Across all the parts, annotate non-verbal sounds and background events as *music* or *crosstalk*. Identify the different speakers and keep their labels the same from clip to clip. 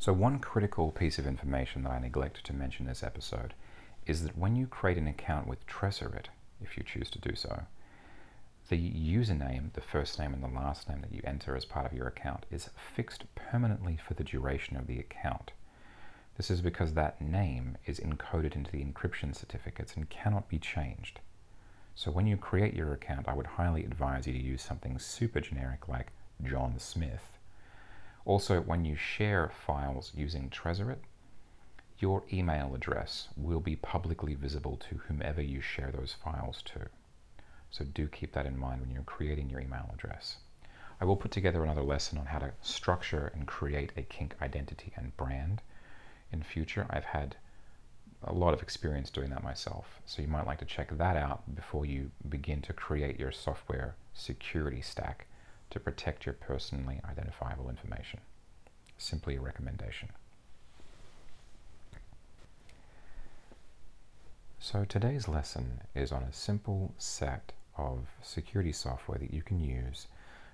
Speaker 1: So one critical piece of information that I neglected to mention this episode is that when you create an account with Tresorit, if you choose to do so, the username, the first name and the last name that you enter as part of your account is fixed permanently for the duration of the account. This is because that name is encoded into the encryption certificates and cannot be changed. So when you create your account, I would highly advise you to use something super generic like John Smith also, when you share files using Tresorit, your email address will be publicly visible to whomever you share those files to. So do keep that in mind when you're creating your email address. I will put together another lesson on how to structure and create a kink identity and brand in future. I've had a lot of experience doing that myself, so you might like to check that out before you begin to create your software security stack to protect your personally identifiable information. Simply a recommendation. So today's lesson is on a simple set of security software that you can use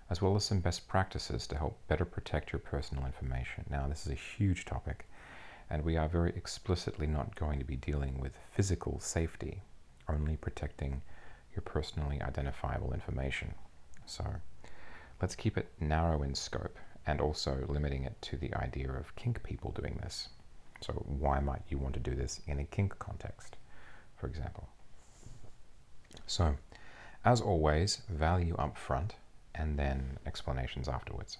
Speaker 1: as well as some best practices to help better protect your personal information. Now this is a huge topic and we are very explicitly not going to be dealing with physical safety, only protecting your personally identifiable information. So let's keep it narrow in scope and also limiting it to the idea of kink people doing this. So why might you want to do this in a kink context, for example? So, as always, value up front and then explanations afterwards.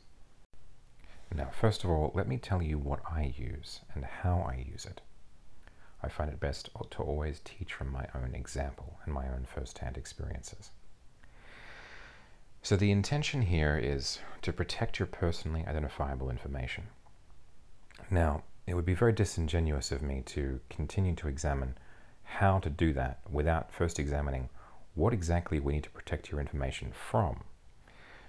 Speaker 1: Now, first of all, let me tell you what I use and how I use it. I find it best to always teach from my own example and my own first-hand experiences. So the intention here is to protect your personally identifiable information. Now, it would be very disingenuous of me to continue to examine how to do that without first examining what exactly we need to protect your information from.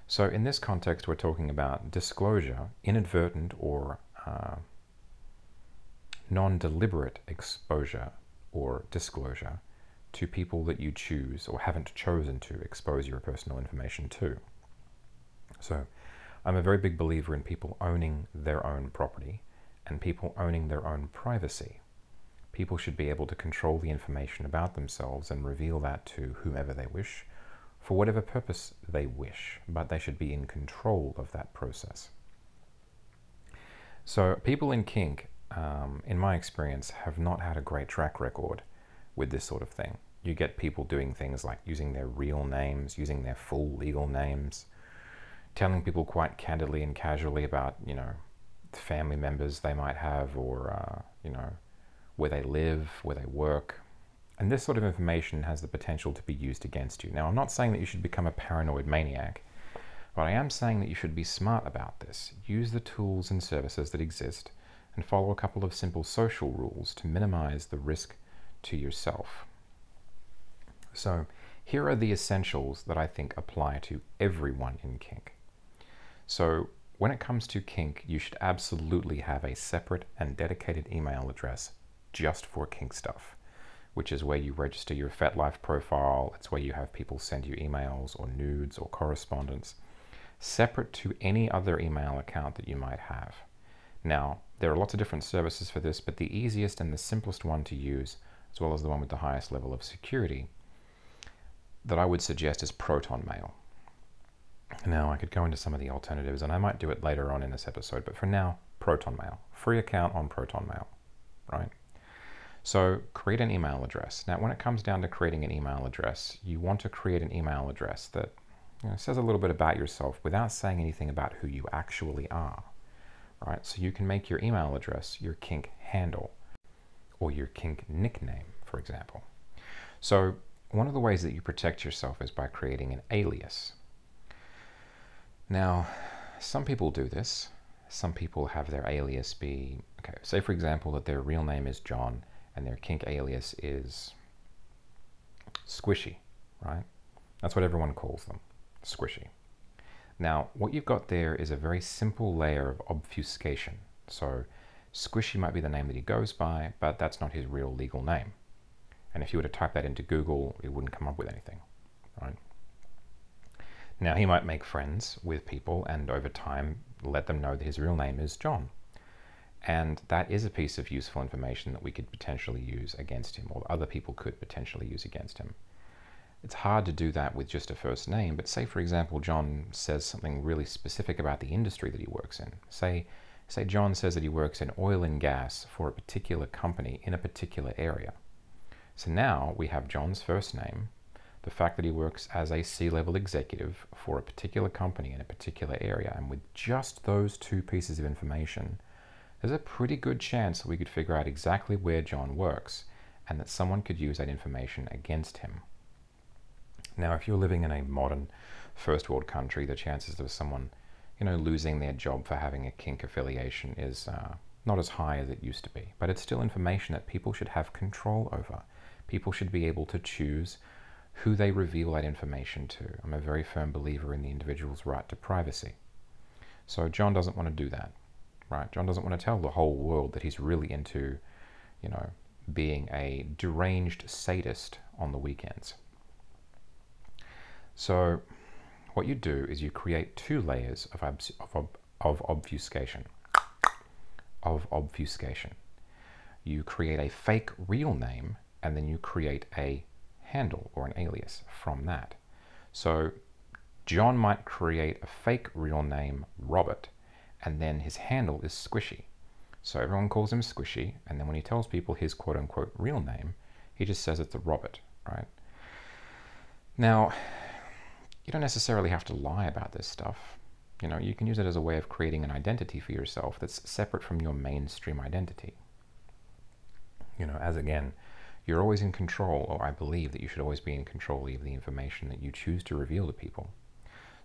Speaker 1: So in this context, we're talking about disclosure, inadvertent or uh, non-deliberate exposure or disclosure to people that you choose or haven't chosen to expose your personal information to. So I'm a very big believer in people owning their own property and people owning their own privacy. People should be able to control the information about themselves and reveal that to whomever they wish for whatever purpose they wish, but they should be in control of that process. So people in kink, um, in my experience, have not had a great track record with this sort of thing you get people doing things like using their real names, using their full legal names, telling people quite candidly and casually about, you know, family members they might have or, uh, you know, where they live, where they work. And this sort of information has the potential to be used against you. Now, I'm not saying that you should become a paranoid maniac, but I am saying that you should be smart about this. Use the tools and services that exist and follow a couple of simple social rules to minimize the risk to yourself. So here are the essentials that I think apply to everyone in kink. So when it comes to kink, you should absolutely have a separate and dedicated email address just for kink stuff, which is where you register your FetLife profile. It's where you have people send you emails or nudes or correspondence, separate to any other email account that you might have. Now, there are lots of different services for this, but the easiest and the simplest one to use, as well as the one with the highest level of security, that I would suggest is Proton Mail. Now, I could go into some of the alternatives, and I might do it later on in this episode, but for now, Proton Mail. Free account on Proton Mail, right? So create an email address. Now, when it comes down to creating an email address, you want to create an email address that you know, says a little bit about yourself without saying anything about who you actually are, right? So you can make your email address your kink handle or your kink nickname, for example. So one of the ways that you protect yourself is by creating an alias. Now, some people do this. Some people have their alias be, okay, say for example that their real name is John and their kink alias is Squishy, right? That's what everyone calls them, Squishy. Now, what you've got there is a very simple layer of obfuscation. So, Squishy might be the name that he goes by, but that's not his real legal name. And if you were to type that into Google, it wouldn't come up with anything, right? Now, he might make friends with people and over time let them know that his real name is John. And that is a piece of useful information that we could potentially use against him, or other people could potentially use against him. It's hard to do that with just a first name, but say, for example, John says something really specific about the industry that he works in. Say, say John says that he works in oil and gas for a particular company in a particular area. So now we have John's first name, the fact that he works as a C level executive for a particular company in a particular area, and with just those two pieces of information, there's a pretty good chance that we could figure out exactly where John works and that someone could use that information against him. Now, if you're living in a modern first world country, the chances of someone, you know, losing their job for having a kink affiliation is uh, not as high as it used to be. But it's still information that people should have control over. People should be able to choose who they reveal that information to. I'm a very firm believer in the individual's right to privacy. So John doesn't want to do that, right? John doesn't want to tell the whole world that he's really into, you know, being a deranged sadist on the weekends. So what you do is you create two layers of, of, of obfuscation. Of obfuscation. You create a fake real name and then you create a handle or an alias from that. So John might create a fake real name, Robert, and then his handle is Squishy. So everyone calls him Squishy, and then when he tells people his quote unquote real name, he just says it's a Robert, right? Now, you don't necessarily have to lie about this stuff. You know, you can use it as a way of creating an identity for yourself that's separate from your mainstream identity. You know, as again, you're always in control, or I believe that you should always be in control of the information that you choose to reveal to people.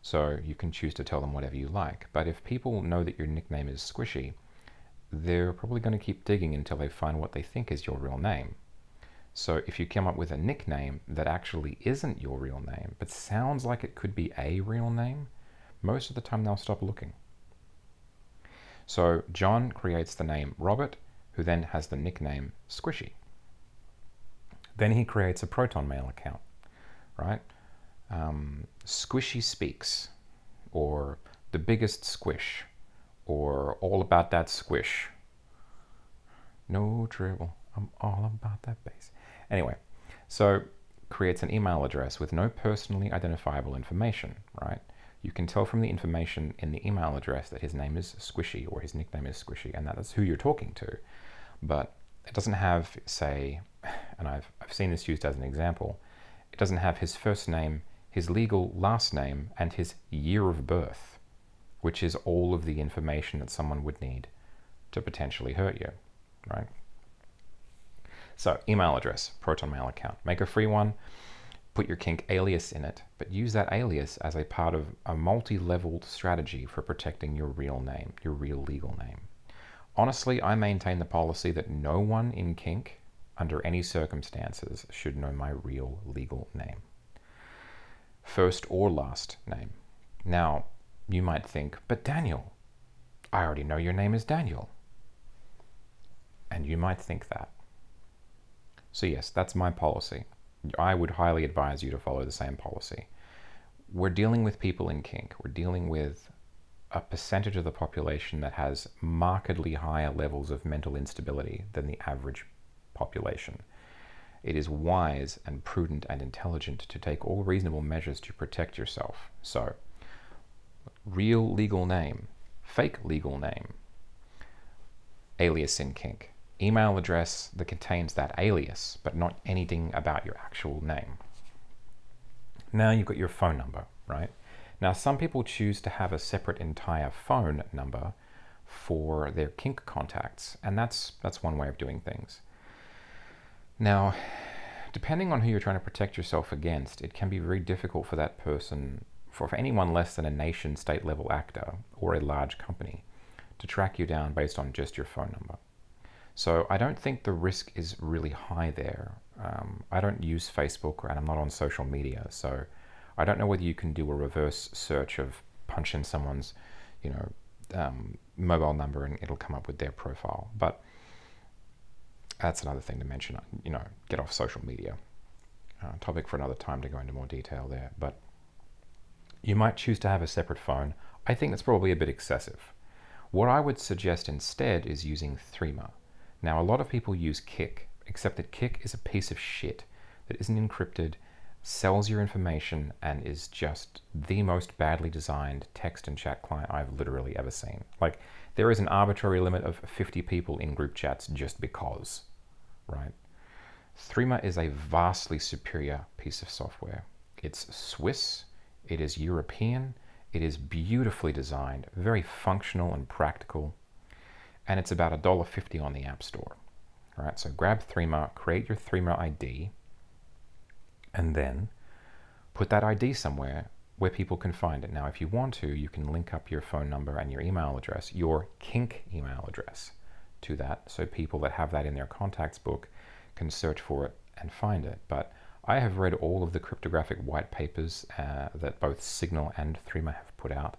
Speaker 1: So you can choose to tell them whatever you like. But if people know that your nickname is Squishy, they're probably going to keep digging until they find what they think is your real name. So if you come up with a nickname that actually isn't your real name, but sounds like it could be a real name, most of the time they'll stop looking. So John creates the name Robert, who then has the nickname Squishy. Then he creates a Proton Mail account, right? Um, Squishy Speaks, or The Biggest Squish, or All About That Squish. No trouble, I'm all about that bass. Anyway, so creates an email address with no personally identifiable information, right? You can tell from the information in the email address that his name is Squishy or his nickname is Squishy and that is who you're talking to. But it doesn't have, say, and I've, I've seen this used as an example, it doesn't have his first name, his legal last name, and his year of birth, which is all of the information that someone would need to potentially hurt you, right? So email address, Proton Mail account. Make a free one, put your kink alias in it, but use that alias as a part of a multi-leveled strategy for protecting your real name, your real legal name. Honestly, I maintain the policy that no one in kink, under any circumstances, should know my real legal name. First or last name. Now, you might think, but Daniel, I already know your name is Daniel. And you might think that. So yes, that's my policy. I would highly advise you to follow the same policy. We're dealing with people in kink. We're dealing with a percentage of the population that has markedly higher levels of mental instability than the average population. It is wise and prudent and intelligent to take all reasonable measures to protect yourself. So, real legal name, fake legal name, alias in kink email address that contains that alias, but not anything about your actual name. Now you've got your phone number, right? Now some people choose to have a separate entire phone number for their kink contacts, and that's that's one way of doing things. Now, depending on who you're trying to protect yourself against, it can be very difficult for that person, for, for anyone less than a nation state level actor or a large company, to track you down based on just your phone number. So I don't think the risk is really high there. Um, I don't use Facebook and I'm not on social media, so I don't know whether you can do a reverse search of punch in someone's, you know, um, mobile number and it'll come up with their profile. But that's another thing to mention. You know, get off social media. Uh, topic for another time to go into more detail there. But you might choose to have a separate phone. I think that's probably a bit excessive. What I would suggest instead is using Threema. Now, a lot of people use Kik, except that Kik is a piece of shit that isn't encrypted, sells your information, and is just the most badly designed text and chat client I've literally ever seen. Like, there is an arbitrary limit of 50 people in group chats just because, right? Threema is a vastly superior piece of software. It's Swiss, it is European, it is beautifully designed, very functional and practical, and it's about $1.50 on the App Store. All right, so grab Threema, create your Threema ID, and then put that ID somewhere where people can find it. Now, if you want to, you can link up your phone number and your email address, your kink email address, to that, so people that have that in their contacts book can search for it and find it. But I have read all of the cryptographic white papers uh, that both Signal and Threema have put out,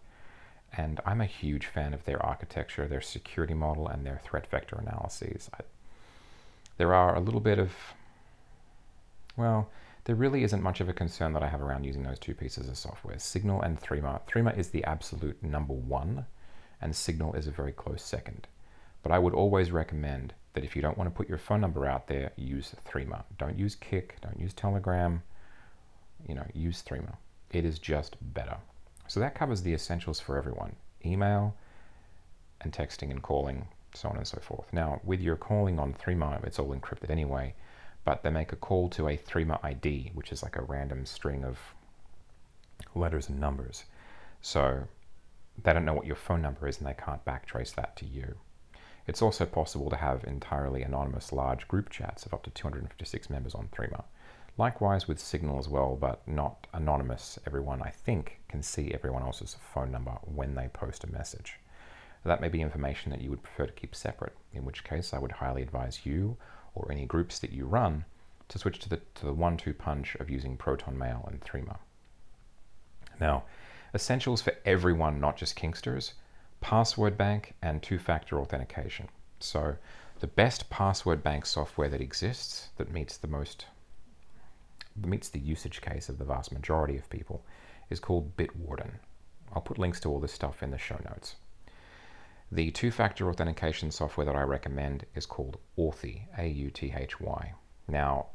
Speaker 1: and I'm a huge fan of their architecture, their security model, and their threat vector analyses. I, there are a little bit of, well, there really isn't much of a concern that I have around using those two pieces of software, Signal and Threema. Threema is the absolute number one, and Signal is a very close second. But I would always recommend that if you don't want to put your phone number out there, use Threema. Don't use Kik, don't use Telegram, you know, use Threema. It is just better. So that covers the essentials for everyone. Email and texting and calling, so on and so forth. Now, with your calling on Threema, it's all encrypted anyway, but they make a call to a Threema ID, which is like a random string of letters and numbers. So they don't know what your phone number is and they can't backtrace that to you. It's also possible to have entirely anonymous large group chats of up to 256 members on Threema. Likewise with Signal as well, but not anonymous. Everyone, I think, can see everyone else's phone number when they post a message. That may be information that you would prefer to keep separate, in which case I would highly advise you or any groups that you run to switch to the, to the one-two punch of using Proton Mail and Threema. Now, essentials for everyone, not just Kinksters, password bank, and two-factor authentication. So the best password bank software that exists that meets the most meets the usage case of the vast majority of people is called Bitwarden. I'll put links to all this stuff in the show notes. The two-factor authentication software that I recommend is called Authy, A-U-T-H-Y. Now,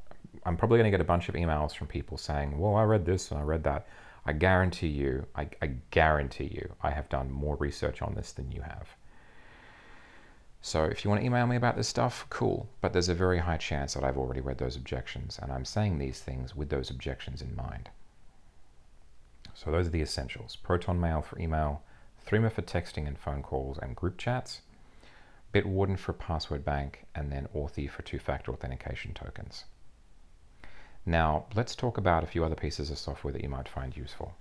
Speaker 1: I'm probably going to get a bunch of emails from people saying, well, I read this and I read that. I guarantee you, I, I, guarantee you, I have done more research on this than you have. So if you want to email me about this stuff, cool. But there's a very high chance that I've already read those objections, and I'm saying these things with those objections in mind. So those are the essentials. Proton Mail for email, Threema for texting and phone calls and group chats, Bitwarden for password bank, and then Authy for two-factor authentication tokens. Now, let's talk about a few other pieces of software that you might find useful.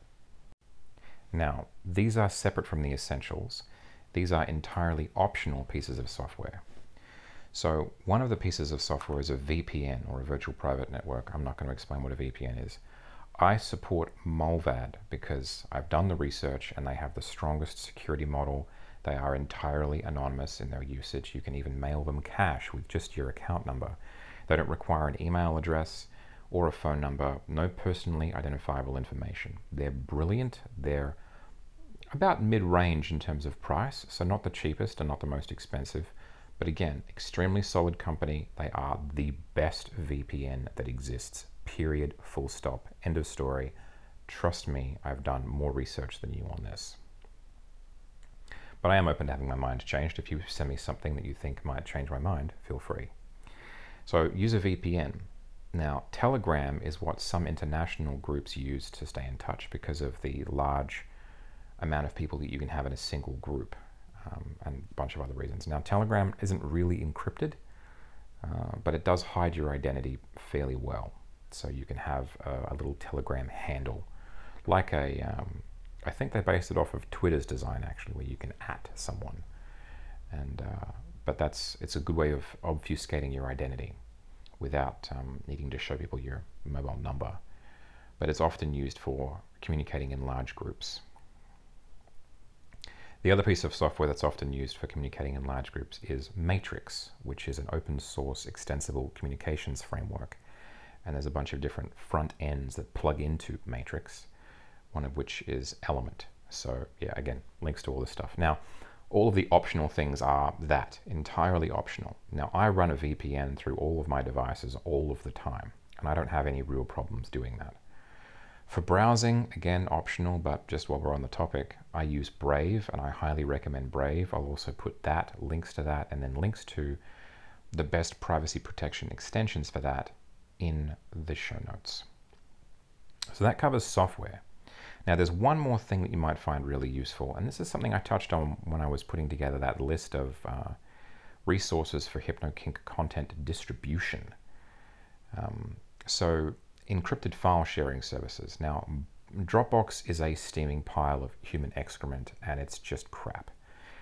Speaker 1: Now, these are separate from the essentials. These are entirely optional pieces of software. So one of the pieces of software is a VPN, or a virtual private network. I'm not going to explain what a VPN is. I support Mullvad because I've done the research and they have the strongest security model. They are entirely anonymous in their usage. You can even mail them cash with just your account number. They don't require an email address or a phone number, no personally identifiable information. They're brilliant. They're about mid-range in terms of price, so not the cheapest and not the most expensive, but again, extremely solid company. They are the best VPN that exists, period, full stop, end of story. Trust me, I've done more research than you on this. But I am open to having my mind changed. If you send me something that you think might change my mind, feel free. So use a VPN. Now, Telegram is what some international groups use to stay in touch because of the large amount of people that you can have in a single group um, and a bunch of other reasons. Now, Telegram isn't really encrypted, uh, but it does hide your identity fairly well. So you can have a, a little Telegram handle, like a, um, I think they based it off of Twitter's design actually, where you can at someone. And, uh, but that's, it's a good way of obfuscating your identity without um, needing to show people your mobile number. But it's often used for communicating in large groups. The other piece of software that's often used for communicating in large groups is Matrix, which is an open source extensible communications framework. And there's a bunch of different front ends that plug into Matrix, one of which is Element. So yeah, again, links to all this stuff. Now, all of the optional things are that, entirely optional. Now, I run a VPN through all of my devices all of the time, and I don't have any real problems doing that. For browsing, again, optional, but just while we're on the topic, I use Brave, and I highly recommend Brave. I'll also put that, links to that, and then links to the best privacy protection extensions for that in the show notes. So that covers software. Now, there's one more thing that you might find really useful, and this is something I touched on when I was putting together that list of uh, resources for HypnoKink content distribution. Um, so, encrypted file sharing services. Now, Dropbox is a steaming pile of human excrement, and it's just crap.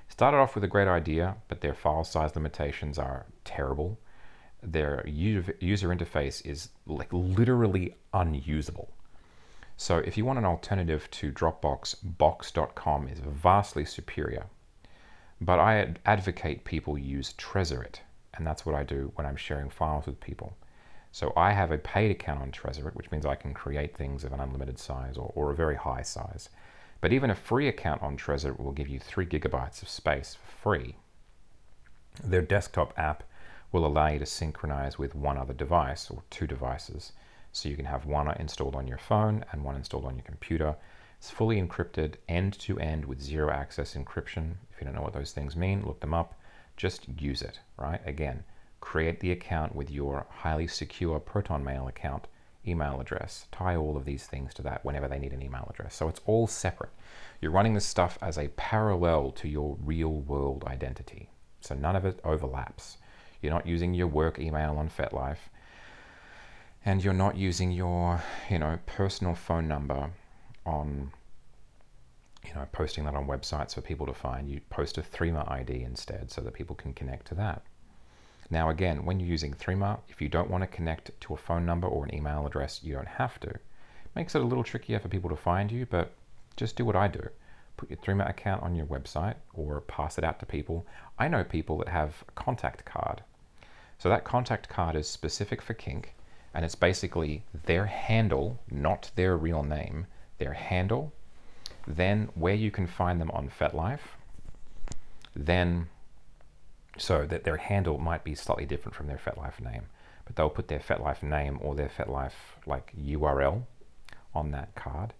Speaker 1: Started off with a great idea, but their file size limitations are terrible. Their user interface is like literally unusable. So if you want an alternative to Dropbox, Box.com is vastly superior. But I advocate people use Tresorit, and that's what I do when I'm sharing files with people. So I have a paid account on Tresorit, which means I can create things of an unlimited size or, or a very high size. But even a free account on Tresorit will give you three gigabytes of space for free. Their desktop app will allow you to synchronize with one other device or two devices so you can have one installed on your phone and one installed on your computer. It's fully encrypted end to end with zero access encryption. If you don't know what those things mean, look them up. Just use it, right? Again, create the account with your highly secure Proton Mail account email address. Tie all of these things to that whenever they need an email address. So it's all separate. You're running this stuff as a parallel to your real world identity. So none of it overlaps. You're not using your work email on FetLife. And you're not using your you know personal phone number on you know posting that on websites for people to find. You post a Threema ID instead so that people can connect to that. Now again when you're using Threema if you don't want to connect to a phone number or an email address you don't have to. It makes it a little trickier for people to find you but just do what I do. Put your Threema account on your website or pass it out to people. I know people that have a contact card so that contact card is specific for kink and it's basically their handle, not their real name, their handle, then where you can find them on FetLife, then so that their handle might be slightly different from their FetLife name, but they'll put their FetLife name or their FetLife like URL on that card.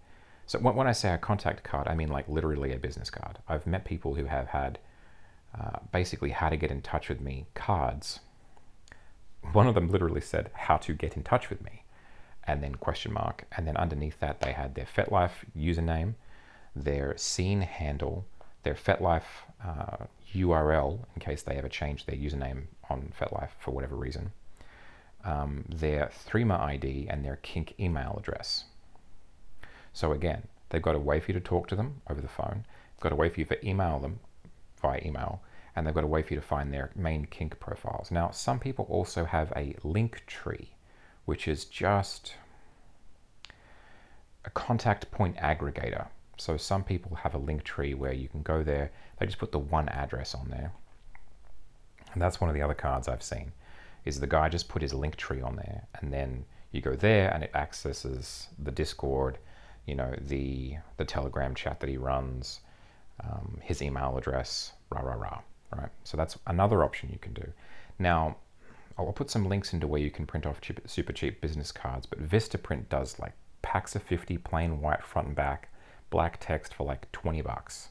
Speaker 1: So when I say a contact card, I mean like literally a business card. I've met people who have had uh, basically how to get in touch with me cards one of them literally said how to get in touch with me and then question mark and then underneath that they had their FetLife username, their scene handle, their FetLife uh, URL in case they ever change their username on FetLife for whatever reason, um, their Threema ID and their kink email address. So again, they've got a way for you to talk to them over the phone, they've got a way for you to email them via email, and they've got a way for you to find their main kink profiles. Now, some people also have a link tree, which is just a contact point aggregator. So some people have a link tree where you can go there, they just put the one address on there. And that's one of the other cards I've seen, is the guy just put his link tree on there, and then you go there and it accesses the Discord, you know, the the Telegram chat that he runs, um, his email address, rah rah rah right? So that's another option you can do. Now, I'll put some links into where you can print off cheap, super cheap business cards, but Vistaprint does like packs of 50 plain white front and back, black text for like 20 bucks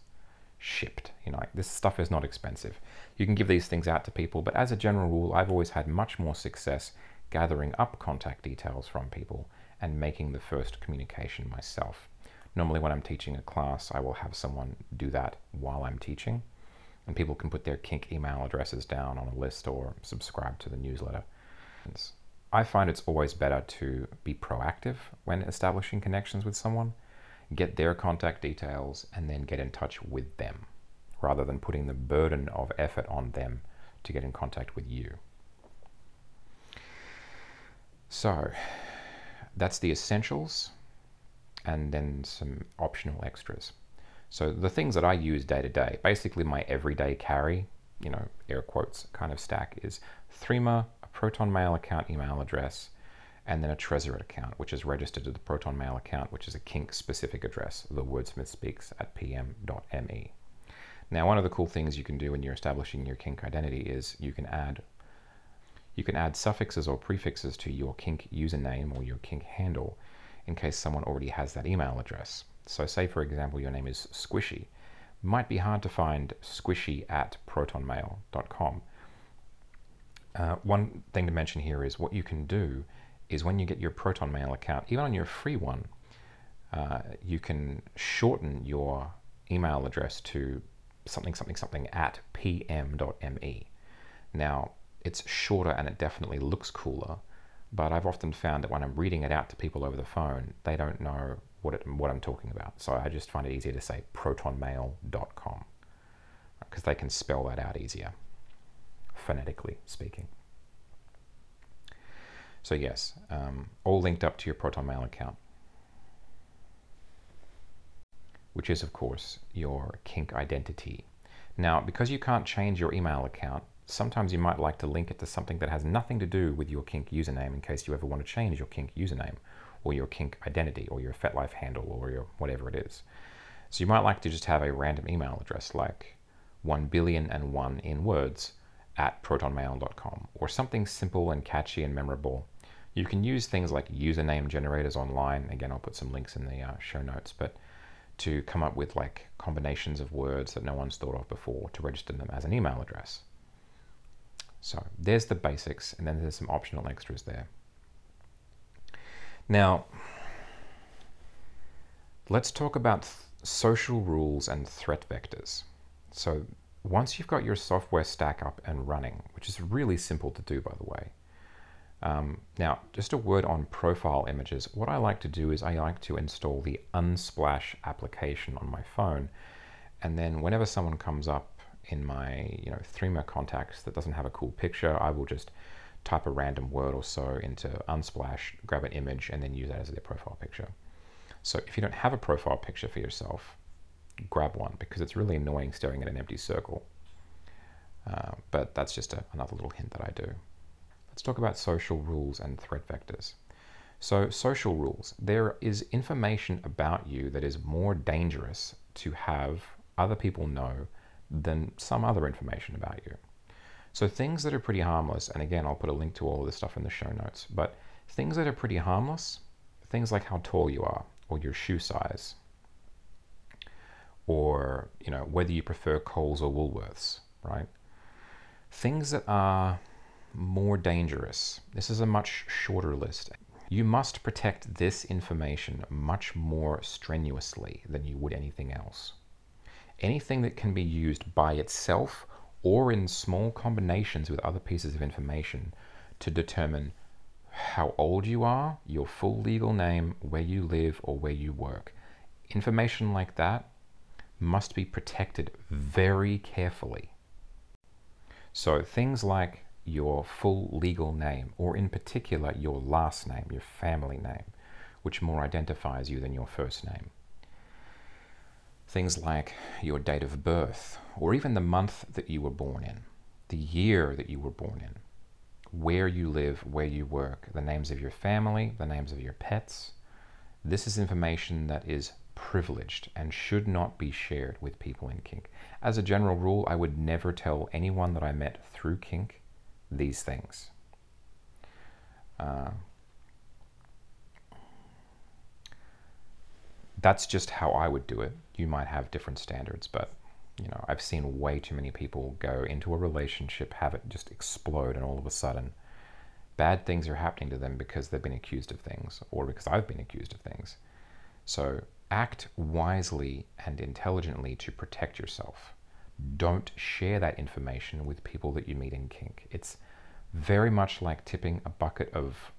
Speaker 1: shipped. You know, like this stuff is not expensive. You can give these things out to people, but as a general rule, I've always had much more success gathering up contact details from people and making the first communication myself. Normally when I'm teaching a class, I will have someone do that while I'm teaching and people can put their kink email addresses down on a list or subscribe to the newsletter. I find it's always better to be proactive when establishing connections with someone, get their contact details, and then get in touch with them, rather than putting the burden of effort on them to get in contact with you. So, that's the essentials, and then some optional extras. So the things that I use day to day, basically my everyday carry, you know, air quotes kind of stack is Threema, a Proton Mail account email address, and then a Tresorit account, which is registered to the Proton Mail account, which is a kink specific address, the wordsmith speaks at pm.me. Now, one of the cool things you can do when you're establishing your kink identity is you can add you can add suffixes or prefixes to your kink username or your kink handle in case someone already has that email address. So say for example your name is Squishy. Might be hard to find squishy at protonmail.com. Uh, one thing to mention here is what you can do is when you get your Proton Mail account, even on your free one, uh, you can shorten your email address to something, something, something at pm.me. Now, it's shorter and it definitely looks cooler, but I've often found that when I'm reading it out to people over the phone, they don't know what, it, what I'm talking about. So I just find it easier to say protonmail.com because they can spell that out easier, phonetically speaking. So yes, um, all linked up to your ProtonMail account, which is of course your kink identity. Now, because you can't change your email account, sometimes you might like to link it to something that has nothing to do with your kink username in case you ever want to change your kink username or your kink identity or your FetLife handle or your whatever it is. So you might like to just have a random email address like 1 billion and one in words at protonmail.com or something simple and catchy and memorable. You can use things like username generators online. Again, I'll put some links in the uh, show notes, but to come up with like combinations of words that no one's thought of before to register them as an email address. So there's the basics, and then there's some optional extras there. Now, let's talk about social rules and threat vectors. So once you've got your software stack up and running, which is really simple to do, by the way. Um, now, just a word on profile images. What I like to do is I like to install the Unsplash application on my phone. And then whenever someone comes up in my you know Threema contacts that doesn't have a cool picture, I will just type a random word or so into Unsplash, grab an image, and then use that as their profile picture. So if you don't have a profile picture for yourself, grab one because it's really annoying staring at an empty circle. Uh, but that's just a, another little hint that I do. Let's talk about social rules and threat vectors. So social rules, there is information about you that is more dangerous to have other people know than some other information about you. So things that are pretty harmless, and again, I'll put a link to all of this stuff in the show notes, but things that are pretty harmless, things like how tall you are, or your shoe size, or you know whether you prefer Coles or Woolworths, right? Things that are more dangerous. This is a much shorter list. You must protect this information much more strenuously than you would anything else anything that can be used by itself or in small combinations with other pieces of information to determine how old you are, your full legal name, where you live, or where you work. Information like that must be protected very carefully. So things like your full legal name, or in particular your last name, your family name, which more identifies you than your first name. Things like your date of birth, or even the month that you were born in, the year that you were born in, where you live, where you work, the names of your family, the names of your pets. This is information that is privileged and should not be shared with people in kink. As a general rule, I would never tell anyone that I met through kink these things. Uh, that's just how I would do it. You might have different standards, but you know, I've seen way too many people go into a relationship, have it just explode, and all of a sudden, bad things are happening to them because they've been accused of things, or because I've been accused of things. So act wisely and intelligently to protect yourself. Don't share that information with people that you meet in kink. It's very much like tipping a bucket of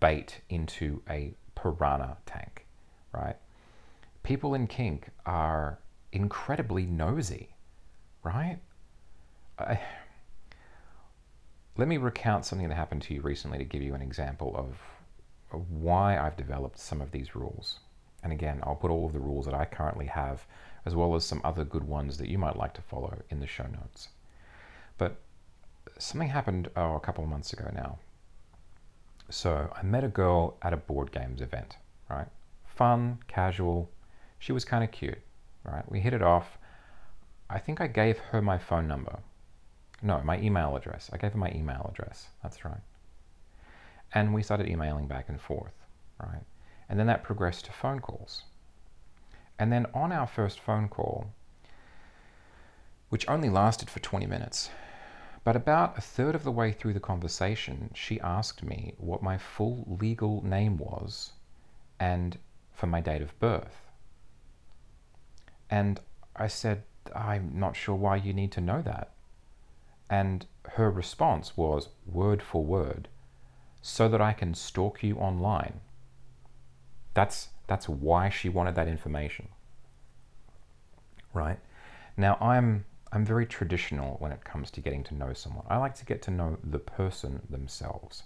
Speaker 1: bait into a piranha tank, right? People in kink are incredibly nosy, right? I, let me recount something that happened to you recently to give you an example of, of why I've developed some of these rules. And again, I'll put all of the rules that I currently have, as well as some other good ones that you might like to follow in the show notes. But something happened oh, a couple of months ago now. So I met a girl at a board games event, right? Fun, casual, she was kind of cute, right? We hit it off. I think I gave her my phone number. No, my email address. I gave her my email address. That's right. And we started emailing back and forth, right? And then that progressed to phone calls. And then on our first phone call, which only lasted for 20 minutes, but about a third of the way through the conversation, she asked me what my full legal name was and for my date of birth. And I said, I'm not sure why you need to know that. And her response was word for word, so that I can stalk you online. That's, that's why she wanted that information. Right? Now, I'm I'm very traditional when it comes to getting to know someone. I like to get to know the person themselves.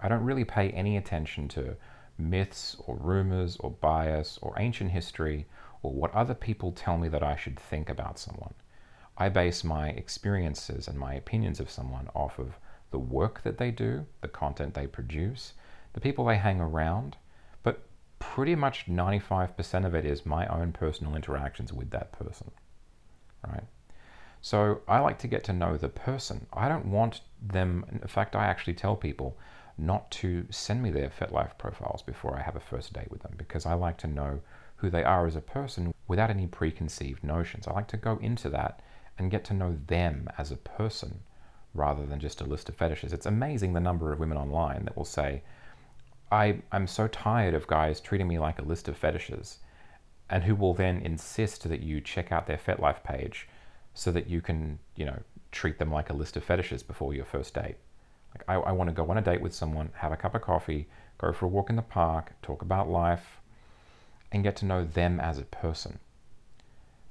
Speaker 1: I don't really pay any attention to myths or rumors or bias or ancient history or what other people tell me that I should think about someone. I base my experiences and my opinions of someone off of the work that they do, the content they produce, the people they hang around, but pretty much 95% of it is my own personal interactions with that person, right? So I like to get to know the person. I don't want them, in fact, I actually tell people not to send me their FetLife profiles before I have a first date with them because I like to know who they are as a person without any preconceived notions. I like to go into that and get to know them as a person rather than just a list of fetishes. It's amazing the number of women online that will say, I, I'm so tired of guys treating me like a list of fetishes, and who will then insist that you check out their FetLife page so that you can, you know, treat them like a list of fetishes before your first date. Like, I, I want to go on a date with someone, have a cup of coffee, go for a walk in the park, talk about life, and get to know them as a person.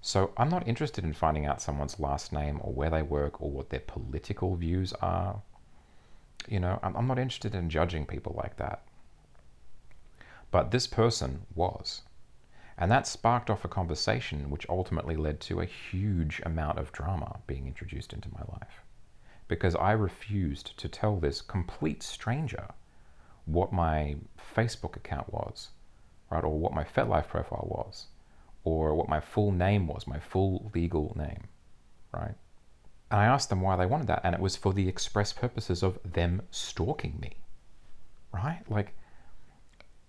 Speaker 1: So I'm not interested in finding out someone's last name or where they work or what their political views are. You know, I'm, not interested in judging people like that. But this person was. And that sparked off a conversation which ultimately led to a huge amount of drama being introduced into my life. Because I refused to tell this complete stranger what my Facebook account was, right, or what my FetLife profile was, or what my full name was, my full legal name, right? And I asked them why they wanted that, and it was for the express purposes of them stalking me, right? Like,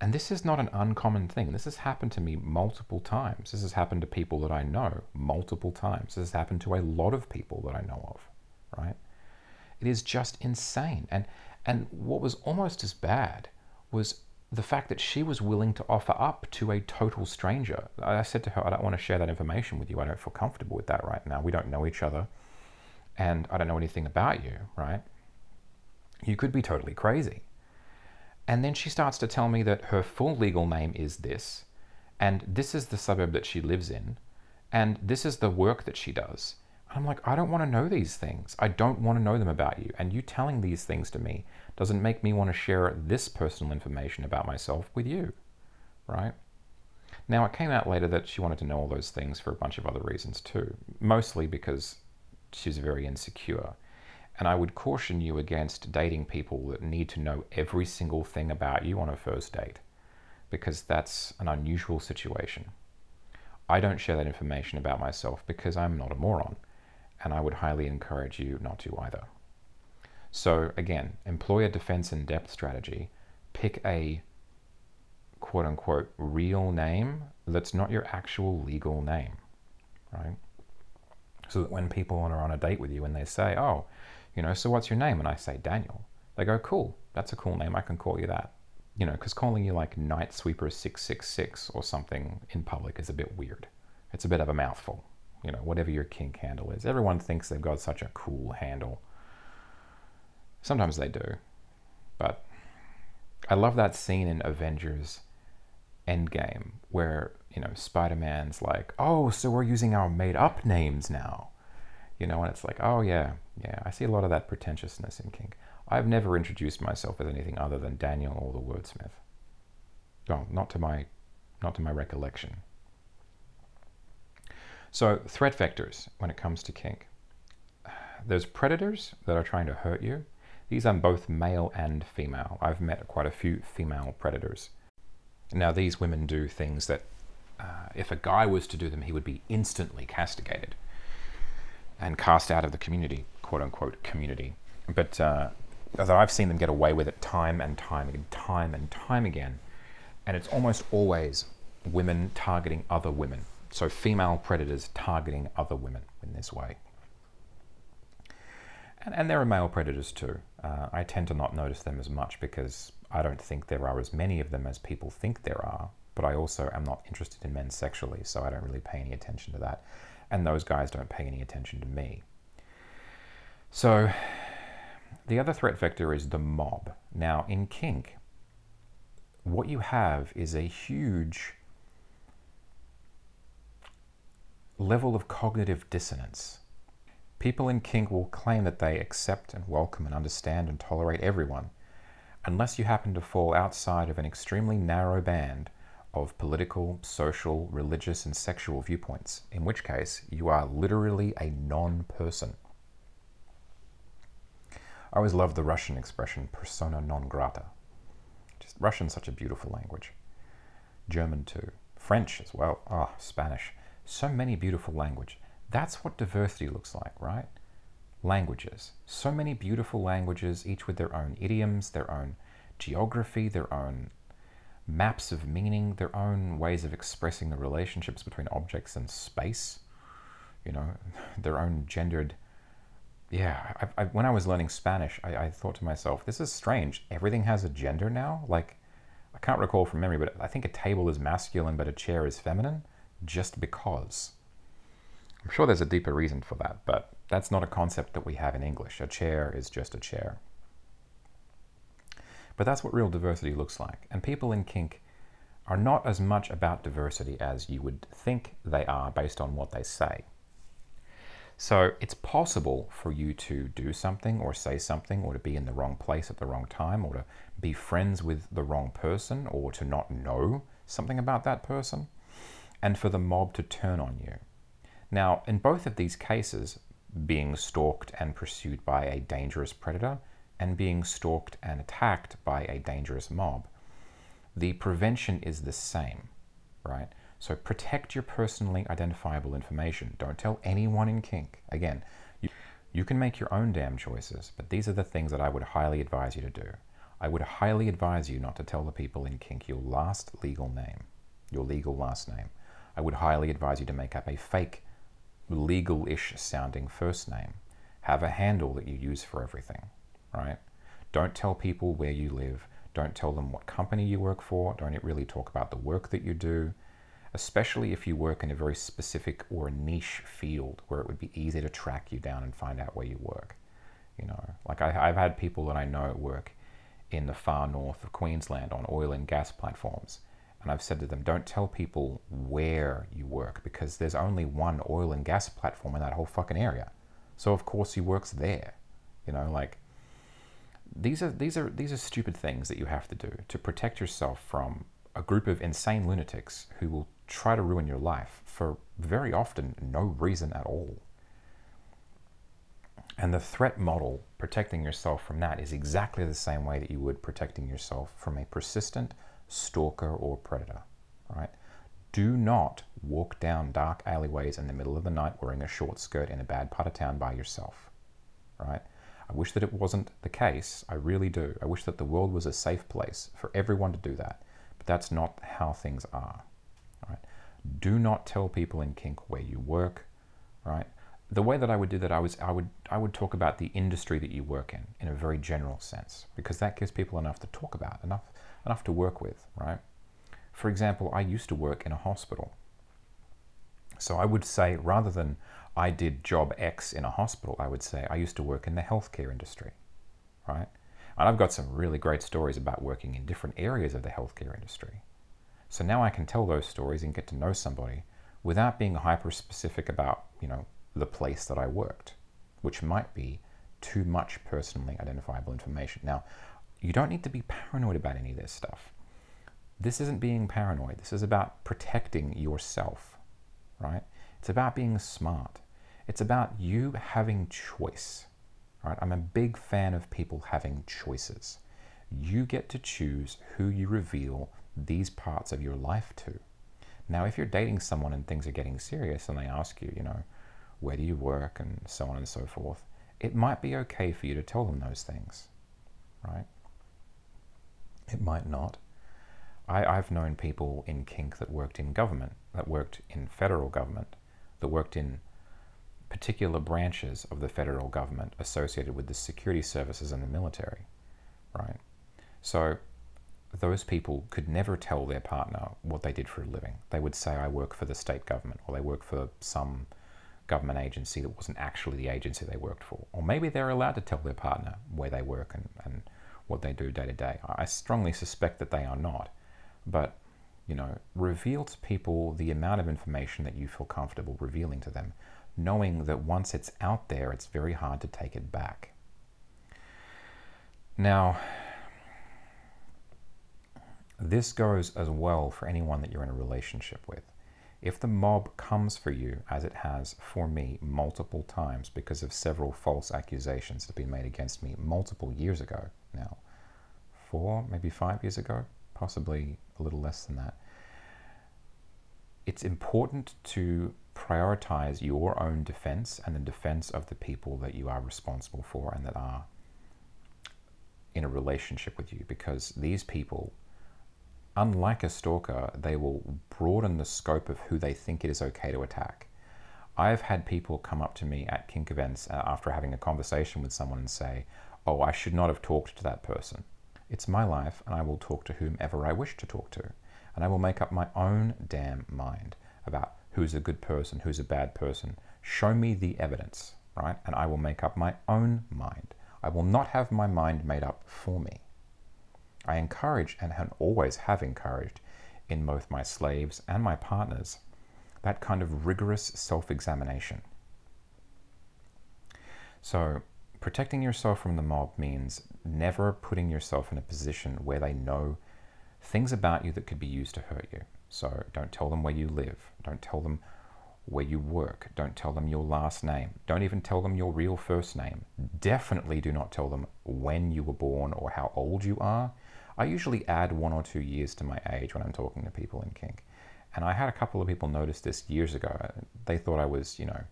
Speaker 1: and this is not an uncommon thing. This has happened to me multiple times. This has happened to people that I know multiple times. This has happened to a lot of people that I know of, right? It is just insane. And and what was almost as bad was the fact that she was willing to offer up to a total stranger. I said to her, I don't want to share that information with you. I don't feel comfortable with that right now. We don't know each other. And I don't know anything about you, right? You could be totally crazy. And then she starts to tell me that her full legal name is this, and this is the suburb that she lives in, and this is the work that she does. I'm like, I don't want to know these things. I don't want to know them about you. And you telling these things to me doesn't make me want to share this personal information about myself with you, right? Now, it came out later that she wanted to know all those things for a bunch of other reasons too, mostly because she's very insecure. And I would caution you against dating people that need to know every single thing about you on a first date, because that's an unusual situation. I don't share that information about myself because I'm not a moron, and I would highly encourage you not to either. So, again, employ a defense in depth strategy. Pick a quote unquote real name that's not your actual legal name, right? So that when people are on a date with you and they say, oh, you know, so what's your name? And I say Daniel. They go, cool, that's a cool name. I can call you that. You know, because calling you like Night Sweeper 666 or something in public is a bit weird. It's a bit of a mouthful. You know, whatever your kink handle is. Everyone thinks they've got such a cool handle. Sometimes they do. But I love that scene in Avengers Endgame where, you know, Spider Man's like, oh, so we're using our made up names now you know, and it's like, oh yeah, yeah, I see a lot of that pretentiousness in kink. I've never introduced myself as anything other than Daniel or the wordsmith. Well, not to my, not to my recollection. So threat vectors when it comes to kink. There's predators that are trying to hurt you. These are both male and female. I've met quite a few female predators. Now these women do things that uh, if a guy was to do them, he would be instantly castigated and cast out of the community, quote unquote community. But uh, although I've seen them get away with it time and time and time and time again, and it's almost always women targeting other women. So female predators targeting other women in this way. And, and there are male predators too. Uh, I tend to not notice them as much because I don't think there are as many of them as people think there are. But I also am not interested in men sexually, so I don't really pay any attention to that. And those guys don't pay any attention to me. So the other threat vector is the mob. Now, in kink, what you have is a huge level of cognitive dissonance. People in kink will claim that they accept and welcome and understand and tolerate everyone, unless you happen to fall outside of an extremely narrow band of political, social, religious, and sexual viewpoints, in which case you are literally a non person. I always loved the Russian expression persona non grata. Just Russian's such a beautiful language. German too. French as well. Ah, oh, Spanish. So many beautiful language. That's what diversity looks like, right? Languages. So many beautiful languages, each with their own idioms, their own geography, their own maps of meaning, their own ways of expressing the relationships between objects and space, you know, *laughs* their own gendered. Yeah, I, I, when I was learning Spanish, I, I thought to myself, this is strange. Everything has a gender now? Like, I can't recall from memory, but I think a table is masculine, but a chair is feminine, just because. I'm sure there's a deeper reason for that, but that's not a concept that we have in English. A chair is just a chair. But that's what real diversity looks like. And people in kink are not as much about diversity as you would think they are based on what they say. So it's possible for you to do something or say something or to be in the wrong place at the wrong time or to be friends with the wrong person or to not know something about that person and for the mob to turn on you. Now, in both of these cases, being stalked and pursued by a dangerous predator and being stalked and attacked by a dangerous mob, the prevention is the same, right? So protect your personally identifiable information. Don't tell anyone in kink. Again, you, you can make your own damn choices, but these are the things that I would highly advise you to do. I would highly advise you not to tell the people in kink your last legal name, your legal last name. I would highly advise you to make up a fake, legal ish sounding first name. Have a handle that you use for everything right? Don't tell people where you live. Don't tell them what company you work for. Don't really talk about the work that you do, especially if you work in a very specific or niche field where it would be easy to track you down and find out where you work. You know, like I, have had people that I know work in the far north of Queensland on oil and gas platforms. And I've said to them, don't tell people where you work because there's only one oil and gas platform in that whole fucking area. So of course he works there. You know, like these are these are these are stupid things that you have to do to protect yourself from a group of insane lunatics who will try to ruin your life for very often no reason at all. And the threat model, protecting yourself from that, is exactly the same way that you would protecting yourself from a persistent stalker or predator, right? Do not walk down dark alleyways in the middle of the night wearing a short skirt in a bad part of town by yourself, right? I wish that it wasn't the case. I really do. I wish that the world was a safe place for everyone to do that. But that's not how things are. Right? Do not tell people in kink where you work. Right? The way that I would do that, I was I would I would talk about the industry that you work in in a very general sense because that gives people enough to talk about, enough enough to work with. Right? For example, I used to work in a hospital. So I would say rather than I did job X in a hospital, I would say I used to work in the healthcare industry, right? And I've got some really great stories about working in different areas of the healthcare industry. So now I can tell those stories and get to know somebody without being hyper specific about, you know, the place that I worked, which might be too much personally identifiable information. Now, you don't need to be paranoid about any of this stuff. This isn't being paranoid. This is about protecting yourself, right? It's about being smart. It's about you having choice. Right? I'm a big fan of people having choices. You get to choose who you reveal these parts of your life to. Now, if you're dating someone and things are getting serious and they ask you, you know, where do you work, and so on and so forth, it might be okay for you to tell them those things, right? It might not. I, I've known people in kink that worked in government, that worked in federal government, that worked in particular branches of the federal government associated with the security services and the military, right? So those people could never tell their partner what they did for a living. They would say, I work for the state government, or they work for some government agency that wasn't actually the agency they worked for. Or maybe they're allowed to tell their partner where they work and, and what they do day to day. I strongly suspect that they are not. But, you know, reveal to people the amount of information that you feel comfortable revealing to them, knowing that once it's out there, it's very hard to take it back. Now, this goes as well for anyone that you're in a relationship with. If the mob comes for you, as it has for me multiple times because of several false accusations that have been made against me multiple years ago now, four, maybe five years ago, possibly a little less than that, it's important to prioritize your own defense and the defense of the people that you are responsible for and that are in a relationship with you because these people unlike a stalker, they will broaden the scope of who they think it is okay to attack. I've had people come up to me at kink events uh, after having a conversation with someone and say, Oh, I should not have talked to that person. It's my life, and I will talk to whomever I wish to talk to. And I will make up my own damn mind about who's a good person, who's a bad person. Show me the evidence, right? And I will make up my own mind. I will not have my mind made up for me. I encourage and have always have encouraged in both my slaves and my partners that kind of rigorous self examination. So, protecting yourself from the mob means never putting yourself in a position where they know things about you that could be used to hurt you. So, don't tell them where you live, don't tell them where you work, don't tell them your last name, don't even tell them your real first name. Definitely do not tell them when you were born or how old you are I usually add one or two years to my age when I'm talking to people in kink. And I had a couple of people notice this years ago. They thought I was, you know,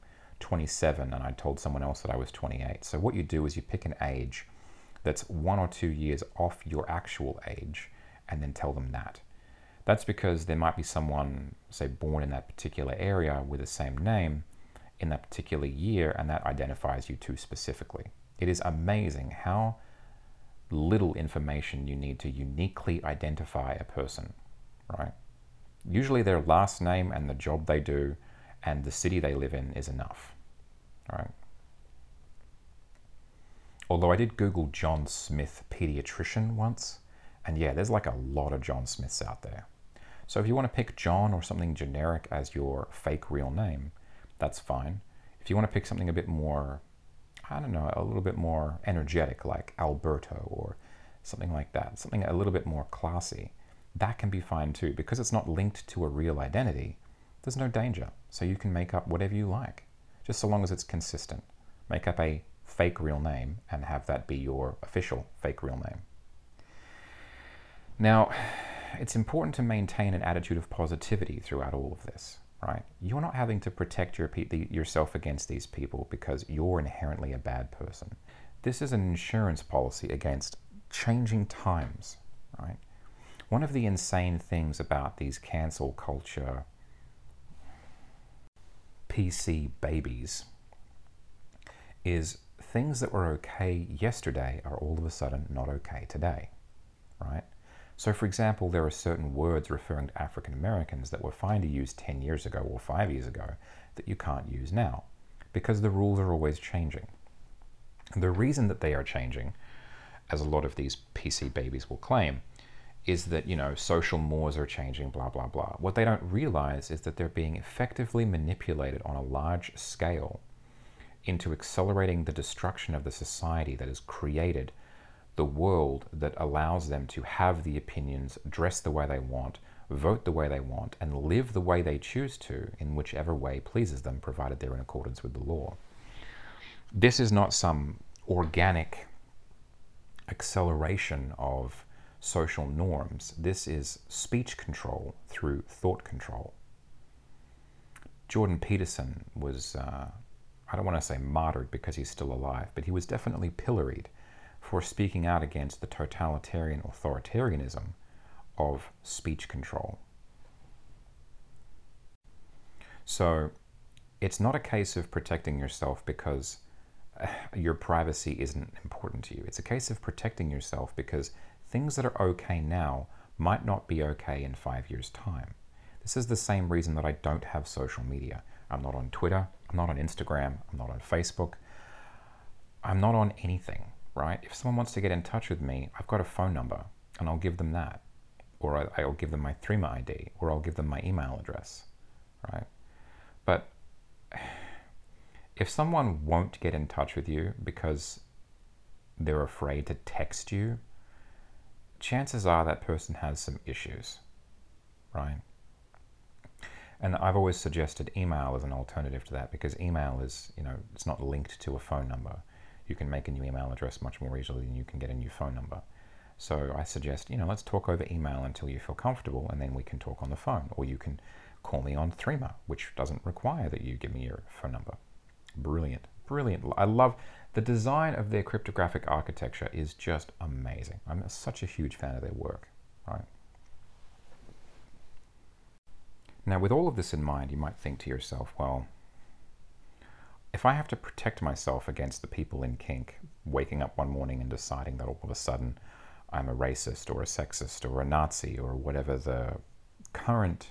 Speaker 1: 27 and I told someone else that I was 28. So what you do is you pick an age that's one or two years off your actual age and then tell them that. That's because there might be someone, say, born in that particular area with the same name in that particular year, and that identifies you too specifically. It is amazing how little information you need to uniquely identify a person, right? Usually their last name and the job they do and the city they live in is enough, right? Although I did Google John Smith pediatrician once, and yeah, there's like a lot of John Smiths out there. So if you want to pick John or something generic as your fake real name, that's fine. If you want to pick something a bit more I don't know, a little bit more energetic, like Alberto or something like that, something a little bit more classy, that can be fine too. Because it's not linked to a real identity, there's no danger. So you can make up whatever you like, just so long as it's consistent. Make up a fake real name and have that be your official fake real name. Now, it's important to maintain an attitude of positivity throughout all of this right? You're not having to protect your the, yourself against these people because you're inherently a bad person. This is an insurance policy against changing times, right? One of the insane things about these cancel culture PC babies is things that were okay yesterday are all of a sudden not okay today, right? So, for example, there are certain words referring to African Americans that were fine to use 10 years ago or 5 years ago that you can't use now because the rules are always changing. And the reason that they are changing, as a lot of these PC babies will claim, is that, you know, social mores are changing, blah, blah, blah. What they don't realize is that they're being effectively manipulated on a large scale into accelerating the destruction of the society that is created the world that allows them to have the opinions, dress the way they want, vote the way they want, and live the way they choose to in whichever way pleases them, provided they're in accordance with the law. This is not some organic acceleration of social norms. This is speech control through thought control. Jordan Peterson was uh, I don't want to say martyred because he's still alive, but he was definitely pilloried for speaking out against the totalitarian authoritarianism of speech control. So it's not a case of protecting yourself because uh, your privacy isn't important to you. It's a case of protecting yourself because things that are okay now might not be okay in five years' time. This is the same reason that I don't have social media. I'm not on Twitter, I'm not on Instagram, I'm not on Facebook, I'm not on anything, right? If someone wants to get in touch with me, I've got a phone number and I'll give them that. Or I'll give them my Threema ID, or I'll give them my email address, right? But *sighs* if someone won't get in touch with you because they're afraid to text you, chances are that person has some issues, right? And I've always suggested email as an alternative to that because email is, you know, it's not linked to a phone number. You can make a new email address much more easily than you can get a new phone number. So I suggest, you know, let's talk over email until you feel comfortable and then we can talk on the phone. Or you can call me on Threema, which doesn't require that you give me your phone number. Brilliant. Brilliant. I love the design of their cryptographic architecture is just amazing. I'm such a huge fan of their work, right? Now, with all of this in mind, you might think to yourself, well, if I have to protect myself against the people in kink waking up one morning and deciding that all of a sudden I'm a racist or a sexist or a Nazi or whatever the current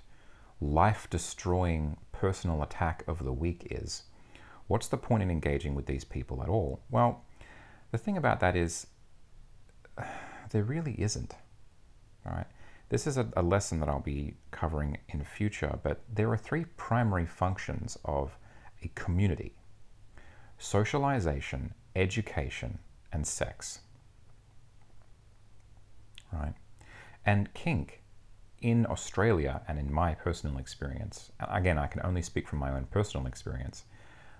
Speaker 1: life destroying personal attack of the week is, what's the point in engaging with these people at all? Well, the thing about that is, *sighs* there really isn't. Right. This is a, a lesson that I'll be covering in future, but there are three primary functions of a community socialization, education, and sex. Right? And kink in Australia and in my personal experience, again, I can only speak from my own personal experience,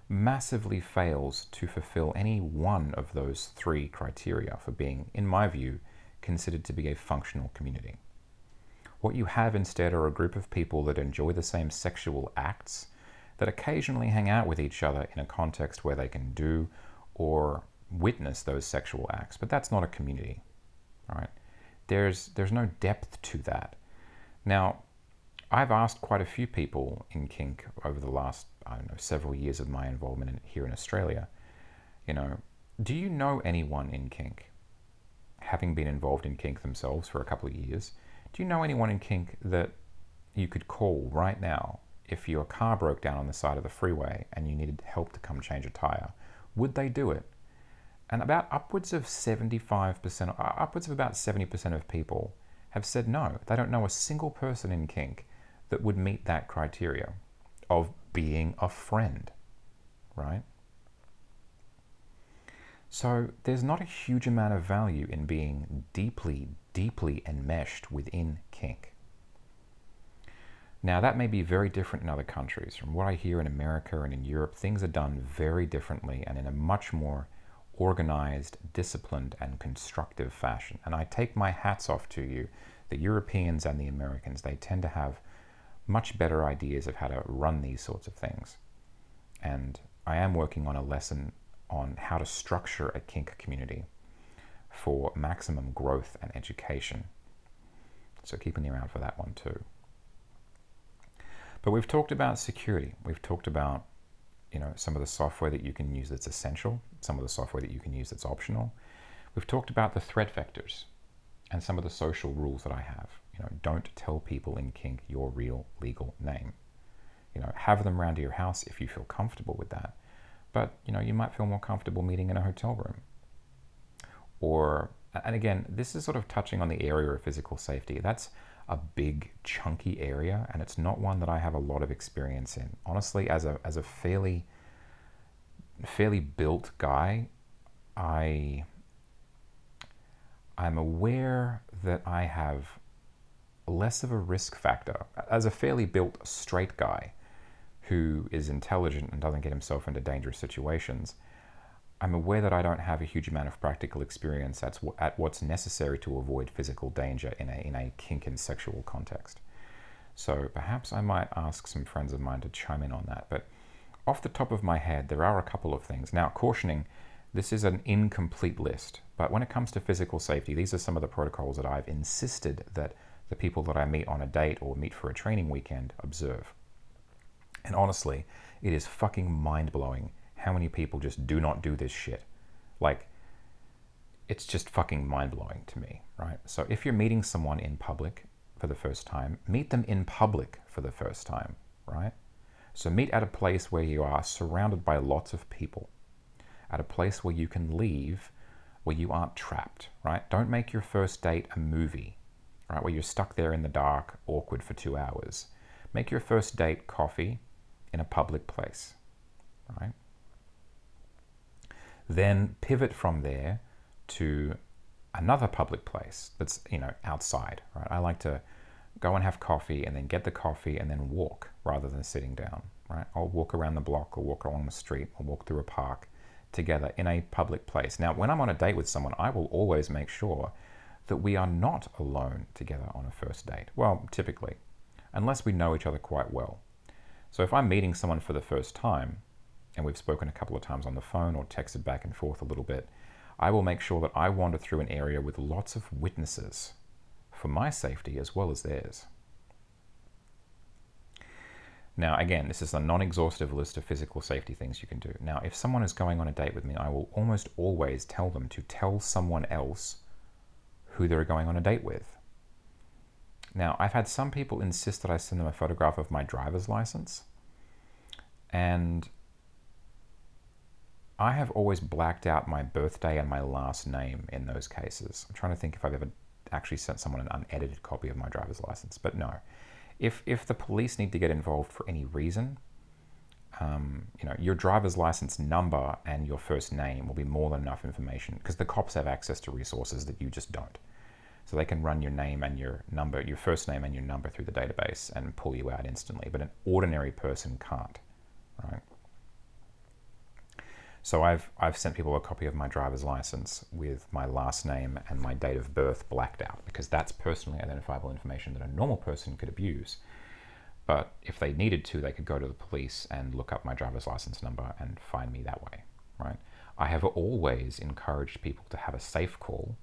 Speaker 1: massively fails to fulfill any one of those three criteria for being, in my view, considered to be a functional community. What you have instead are a group of people that enjoy the same sexual acts, that occasionally hang out with each other in a context where they can do or witness those sexual acts, but that's not a community, right? There's, there's no depth to that. Now, I've asked quite a few people in kink over the last, I don't know, several years of my involvement in, here in Australia, you know, do you know anyone in kink? Having been involved in kink themselves for a couple of years, do you know anyone in kink that you could call right now if your car broke down on the side of the freeway and you needed help to come change a tire? Would they do it? And about upwards of 75%, uh, upwards of about 70% of people have said no. They don't know a single person in kink that would meet that criteria of being a friend, right? So there's not a huge amount of value in being deeply, deeply enmeshed within kink. Now, that may be very different in other countries. From what I hear in America and in Europe, things are done very differently and in a much more organized, disciplined, and constructive fashion. And I take my hats off to you. The Europeans and the Americans, they tend to have much better ideas of how to run these sorts of things. And I am working on a lesson on how to structure a kink community for maximum growth and education. So keep an ear out for that one too. But we've talked about security. We've talked about you know some of the software that you can use that's essential, some of the software that you can use that's optional. We've talked about the threat vectors and some of the social rules that I have. You know, don't tell people in kink your real legal name. You know, have them around to your house if you feel comfortable with that. But you know you might feel more comfortable meeting in a hotel room. Or and again this is sort of touching on the area of physical safety. That's a big chunky area and it's not one that I have a lot of experience in. Honestly as a as a fairly fairly built guy I I'm aware that I have less of a risk factor as a fairly built straight guy who is intelligent and doesn't get himself into dangerous situations, I'm aware that I don't have a huge amount of practical experience at, at what's necessary to avoid physical danger in a, in a kink and sexual context. So perhaps I might ask some friends of mine to chime in on that. But off the top of my head, there are a couple of things. Now, cautioning, this is an incomplete list, but when it comes to physical safety, these are some of the protocols that I've insisted that the people that I meet on a date or meet for a training weekend observe. And honestly, it is fucking mind blowing how many people just do not do this shit. Like, it's just fucking mind blowing to me, right? So if you're meeting someone in public for the first time, meet them in public for the first time, right? So meet at a place where you are surrounded by lots of people, at a place where you can leave, where you aren't trapped, right? Don't make your first date a movie, right? Where you're stuck there in the dark, awkward for two hours. Make your first date coffee in a public place, right? Then pivot from there to another public place that's, you know, outside, right? I like to go and have coffee and then get the coffee and then walk rather than sitting down, right? I'll walk around the block or walk along the street or walk through a park together in a public place. Now, when I'm on a date with someone, I will always make sure that we are not alone together on a first date. Well, typically, unless we know each other quite well. So if I'm meeting someone for the first time, and we've spoken a couple of times on the phone or texted back and forth a little bit, I will make sure that I wander through an area with lots of witnesses for my safety as well as theirs. Now, again, this is a non exhaustive list of physical safety things you can do. Now, if someone is going on a date with me, I will almost always tell them to tell someone else who they're going on a date with. Now, I've had some people insist that I send them a photograph of my driver's license, and I have always blacked out my birthday and my last name in those cases. I'm trying to think if I've ever actually sent someone an unedited copy of my driver's license, but no if if the police need to get involved for any reason, um, you know, your driver's license number and your first name will be more than enough information because the cops have access to resources that you just don't. So they can run your name and your number, your first name and your number through the database and pull you out instantly, but an ordinary person can't, right? So I've, I've sent people a copy of my driver's license with my last name and my date of birth blacked out because that's personally identifiable information that a normal person could abuse. But if they needed to, they could go to the police and look up my driver's license number and find me that way, right? I have always encouraged people to have a safe call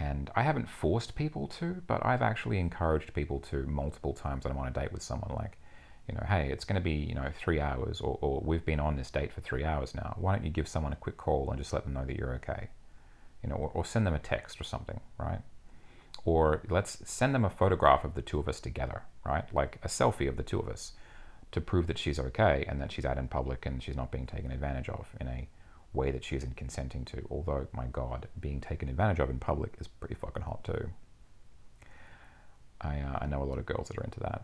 Speaker 1: and I haven't forced people to, but I've actually encouraged people to multiple times I'm on a date with someone like, you know, hey, it's going to be, you know, three hours, or, or we've been on this date for three hours now. Why don't you give someone a quick call and just let them know that you're okay? You know, or, or send them a text or something, right? Or let's send them a photograph of the two of us together, right? Like a selfie of the two of us to prove that she's okay and that she's out in public and she's not being taken advantage of in a way that she isn't consenting to. Although, my God, being taken advantage of in public is pretty fucking hot too. I, uh, I know a lot of girls that are into that.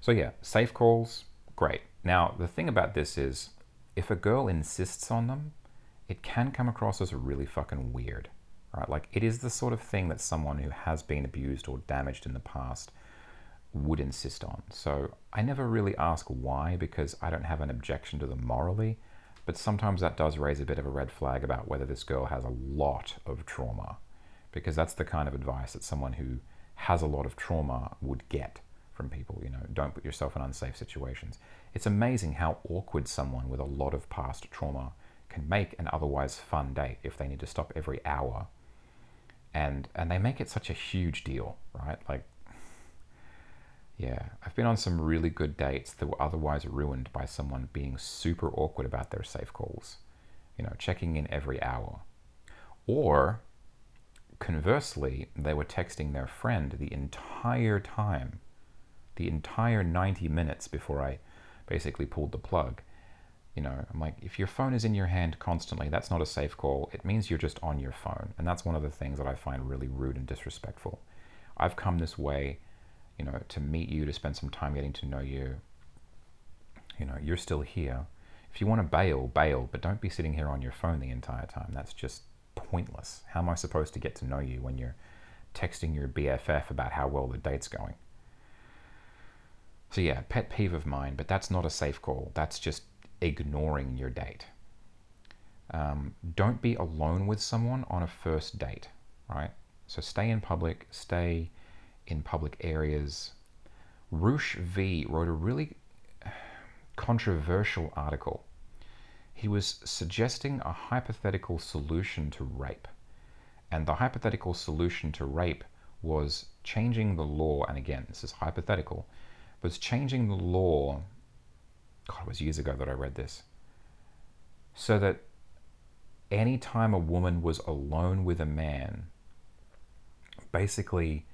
Speaker 1: So yeah, safe calls, great. Now, the thing about this is, if a girl insists on them, it can come across as really fucking weird, right? Like, it is the sort of thing that someone who has been abused or damaged in the past would insist on. So I never really ask why because I don't have an objection to them morally, but sometimes that does raise a bit of a red flag about whether this girl has a lot of trauma, because that's the kind of advice that someone who has a lot of trauma would get from people. You know, don't put yourself in unsafe situations. It's amazing how awkward someone with a lot of past trauma can make an otherwise fun date if they need to stop every hour. And and they make it such a huge deal, right? Like yeah, I've been on some really good dates that were otherwise ruined by someone being super awkward about their safe calls. You know, checking in every hour. Or conversely, they were texting their friend the entire time the entire 90 minutes before I basically pulled the plug. You know, I'm like, if your phone is in your hand constantly, that's not a safe call. It means you're just on your phone. And that's one of the things that I find really rude and disrespectful. I've come this way, you know, to meet you, to spend some time getting to know you. You know, you're still here. If you want to bail, bail, but don't be sitting here on your phone the entire time. That's just pointless. How am I supposed to get to know you when you're texting your BFF about how well the date's going? So yeah, pet peeve of mine, but that's not a safe call. That's just ignoring your date. Um, don't be alone with someone on a first date, right? So stay in public, stay in public areas. Roosh V wrote a really controversial article. He was suggesting a hypothetical solution to rape. And the hypothetical solution to rape was changing the law, and again, this is hypothetical, was changing the law. God, it was years ago that I read this. So that anytime a woman was alone with a man, basically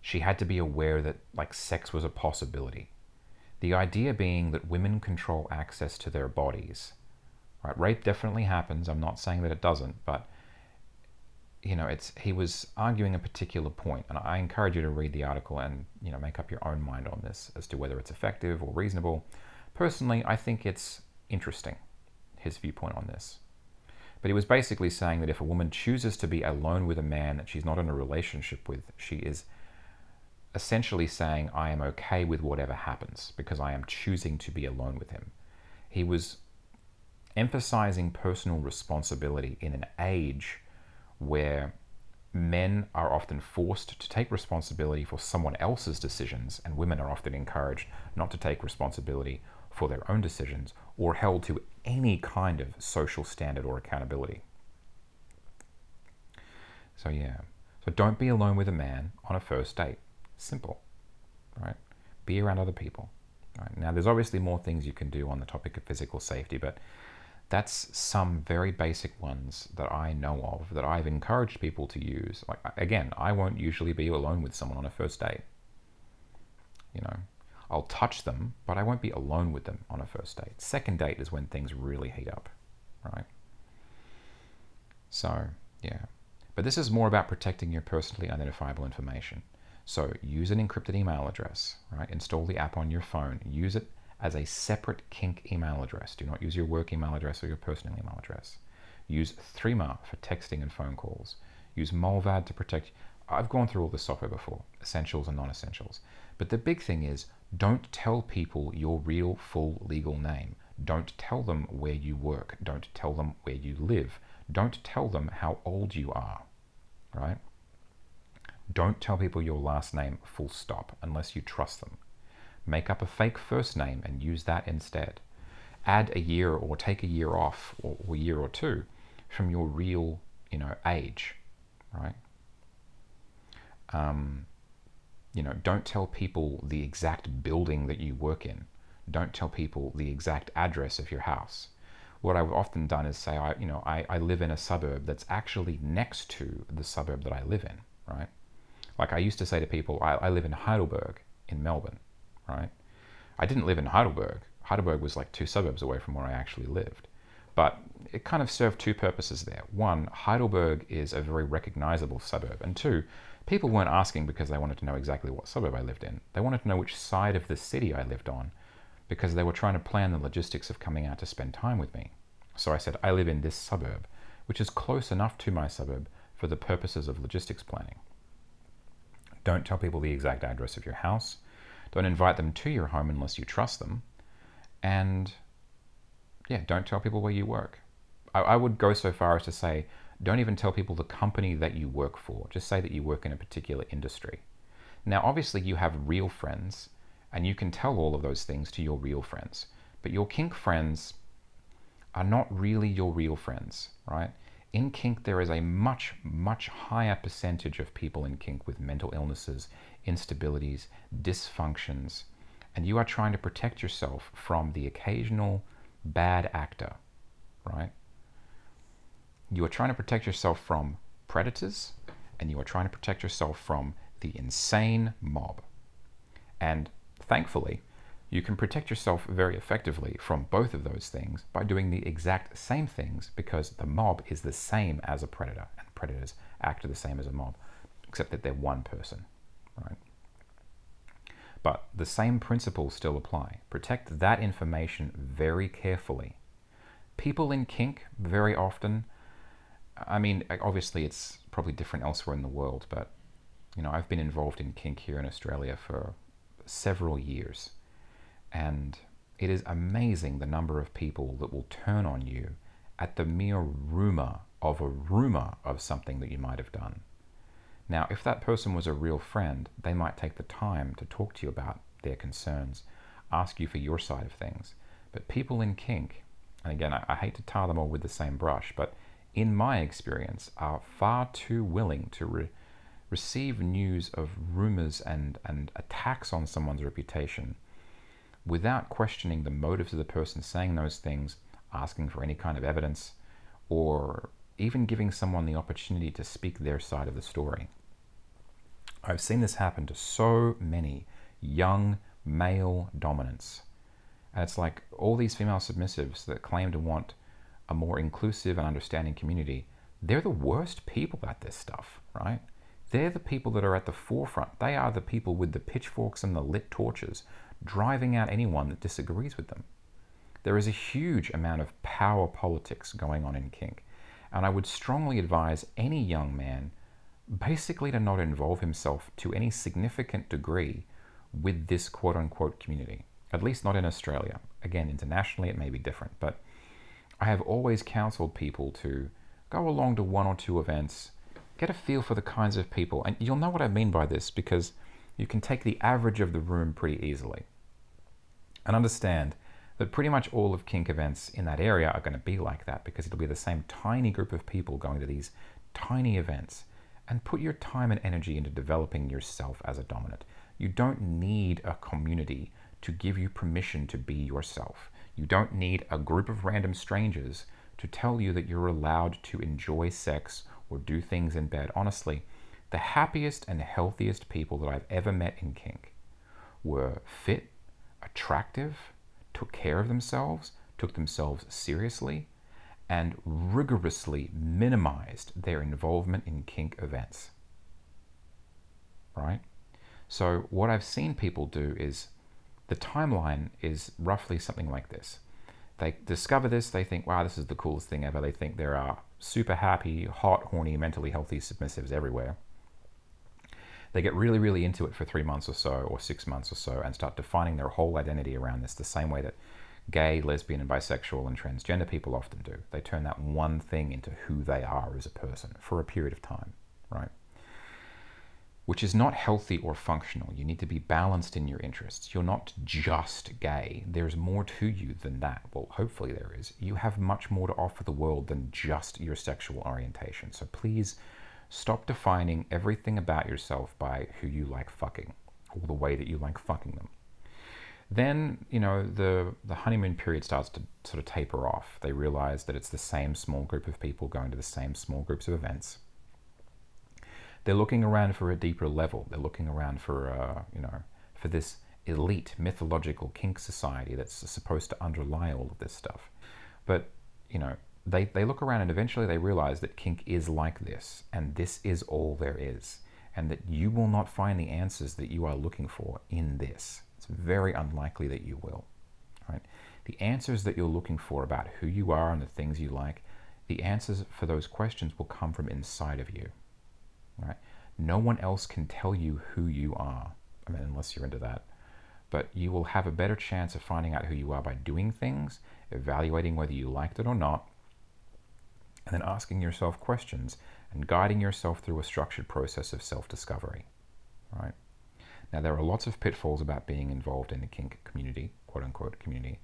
Speaker 1: she had to be aware that like sex was a possibility. The idea being that women control access to their bodies. Right? Rape definitely happens. I'm not saying that it doesn't, but you know, it's he was arguing a particular point, and I encourage you to read the article and you know make up your own mind on this as to whether it's effective or reasonable. Personally, I think it's interesting his viewpoint on this. But he was basically saying that if a woman chooses to be alone with a man that she's not in a relationship with, she is essentially saying, I am okay with whatever happens because I am choosing to be alone with him. He was emphasizing personal responsibility in an age where men are often forced to take responsibility for someone else's decisions, and women are often encouraged not to take responsibility for their own decisions or held to any kind of social standard or accountability. So, yeah. So, don't be alone with a man on a first date. Simple, right? Be around other people. Right? Now, there's obviously more things you can do on the topic of physical safety, but that's some very basic ones that I know of that I've encouraged people to use. Like again, I won't usually be alone with someone on a first date. You know, I'll touch them, but I won't be alone with them on a first date. Second date is when things really heat up, right? So, yeah. But this is more about protecting your personally identifiable information. So, use an encrypted email address, right? Install the app on your phone. Use it as a separate Kink email address. Do not use your work email address or your personal email address. Use Threema for texting and phone calls. Use Mullvad to protect. I've gone through all this software before, essentials and non essentials. But the big thing is don't tell people your real full legal name. Don't tell them where you work. Don't tell them where you live. Don't tell them how old you are, right? Don't tell people your last name full stop unless you trust them. Make up a fake first name and use that instead. Add a year or take a year off or, a year or two from your real, you know, age, right? Um, you know, don't tell people the exact building that you work in. Don't tell people the exact address of your house. What I've often done is say, I, you know, I, I live in a suburb that's actually next to the suburb that I live in, right? Like I used to say to people, I, I live in Heidelberg in Melbourne right? I didn't live in Heidelberg. Heidelberg was like two suburbs away from where I actually lived. But it kind of served two purposes there. One, Heidelberg is a very recognizable suburb. And two, people weren't asking because they wanted to know exactly what suburb I lived in. They wanted to know which side of the city I lived on because they were trying to plan the logistics of coming out to spend time with me. So I said, I live in this suburb, which is close enough to my suburb for the purposes of logistics planning. Don't tell people the exact address of your house. Don't invite them to your home unless you trust them. And yeah, don't tell people where you work. I, I would go so far as to say, don't even tell people the company that you work for. Just say that you work in a particular industry. Now, obviously, you have real friends, and you can tell all of those things to your real friends. But your kink friends are not really your real friends, right? In kink, there is a much, much higher percentage of people in kink with mental illnesses, instabilities, dysfunctions, and you are trying to protect yourself from the occasional bad actor, right? You are trying to protect yourself from predators, and you are trying to protect yourself from the insane mob. And thankfully, you can protect yourself very effectively from both of those things by doing the exact same things because the mob is the same as a predator, and predators act the same as a mob, except that they're one person right? But the same principles still apply. Protect that information very carefully. People in kink very often, I mean, obviously it's probably different elsewhere in the world, but you know, I've been involved in kink here in Australia for several years, and it is amazing the number of people that will turn on you at the mere rumor of a rumor of something that you might have done. Now, if that person was a real friend, they might take the time to talk to you about their concerns, ask you for your side of things. But people in kink, and again, I, I hate to tar them all with the same brush, but in my experience, are far too willing to re- receive news of rumors and, and attacks on someone's reputation without questioning the motives of the person saying those things, asking for any kind of evidence, or even giving someone the opportunity to speak their side of the story. I've seen this happen to so many young male dominants. And it's like all these female submissives that claim to want a more inclusive and understanding community, they're the worst people at this stuff, right? They're the people that are at the forefront. They are the people with the pitchforks and the lit torches driving out anyone that disagrees with them. There is a huge amount of power politics going on in kink, and I would strongly advise any young man basically to not involve himself to any significant degree with this quote unquote community, at least not in Australia. Again, internationally it may be different, but I have always counseled people to go along to one or two events, get a feel for the kinds of people, and you'll know what I mean by this because you can take the average of the room pretty easily and understand that pretty much all of kink events in that area are going to be like that because it'll be the same tiny group of people going to these tiny events and put your time and energy into developing yourself as a dominant. You don't need a community to give you permission to be yourself. You don't need a group of random strangers to tell you that you're allowed to enjoy sex or do things in bed. Honestly, the happiest and healthiest people that I've ever met in kink were fit, attractive, took care of themselves, took themselves seriously, and rigorously minimized their involvement in kink events. Right? So, what I've seen people do is the timeline is roughly something like this. They discover this, they think, wow, this is the coolest thing ever. They think there are super happy, hot, horny, mentally healthy submissives everywhere. They get really, really into it for three months or so, or six months or so, and start defining their whole identity around this the same way that gay, lesbian, and bisexual and transgender people often do. They turn that one thing into who they are as a person for a period of time, right? Which is not healthy or functional. You need to be balanced in your interests. You're not just gay. There's more to you than that. Well, hopefully there is. You have much more to offer the world than just your sexual orientation. So please Stop defining everything about yourself by who you like fucking or the way that you like fucking them. Then, you know, the, the honeymoon period starts to sort of taper off. They realize that it's the same small group of people going to the same small groups of events. They're looking around for a deeper level. They're looking around for, uh, you know, for this elite mythological kink society that's supposed to underlie all of this stuff. But, you know, they, they look around and eventually they realize that kink is like this, and this is all there is, and that you will not find the answers that you are looking for in this. It's very unlikely that you will. Right? The answers that you're looking for about who you are and the things you like, the answers for those questions will come from inside of you. Right? No one else can tell you who you are. I mean, unless you're into that. But you will have a better chance of finding out who you are by doing things, evaluating whether you liked it or not, and then asking yourself questions and guiding yourself through a structured process of self-discovery, right? Now, there are lots of pitfalls about being involved in the kink community, quote unquote community,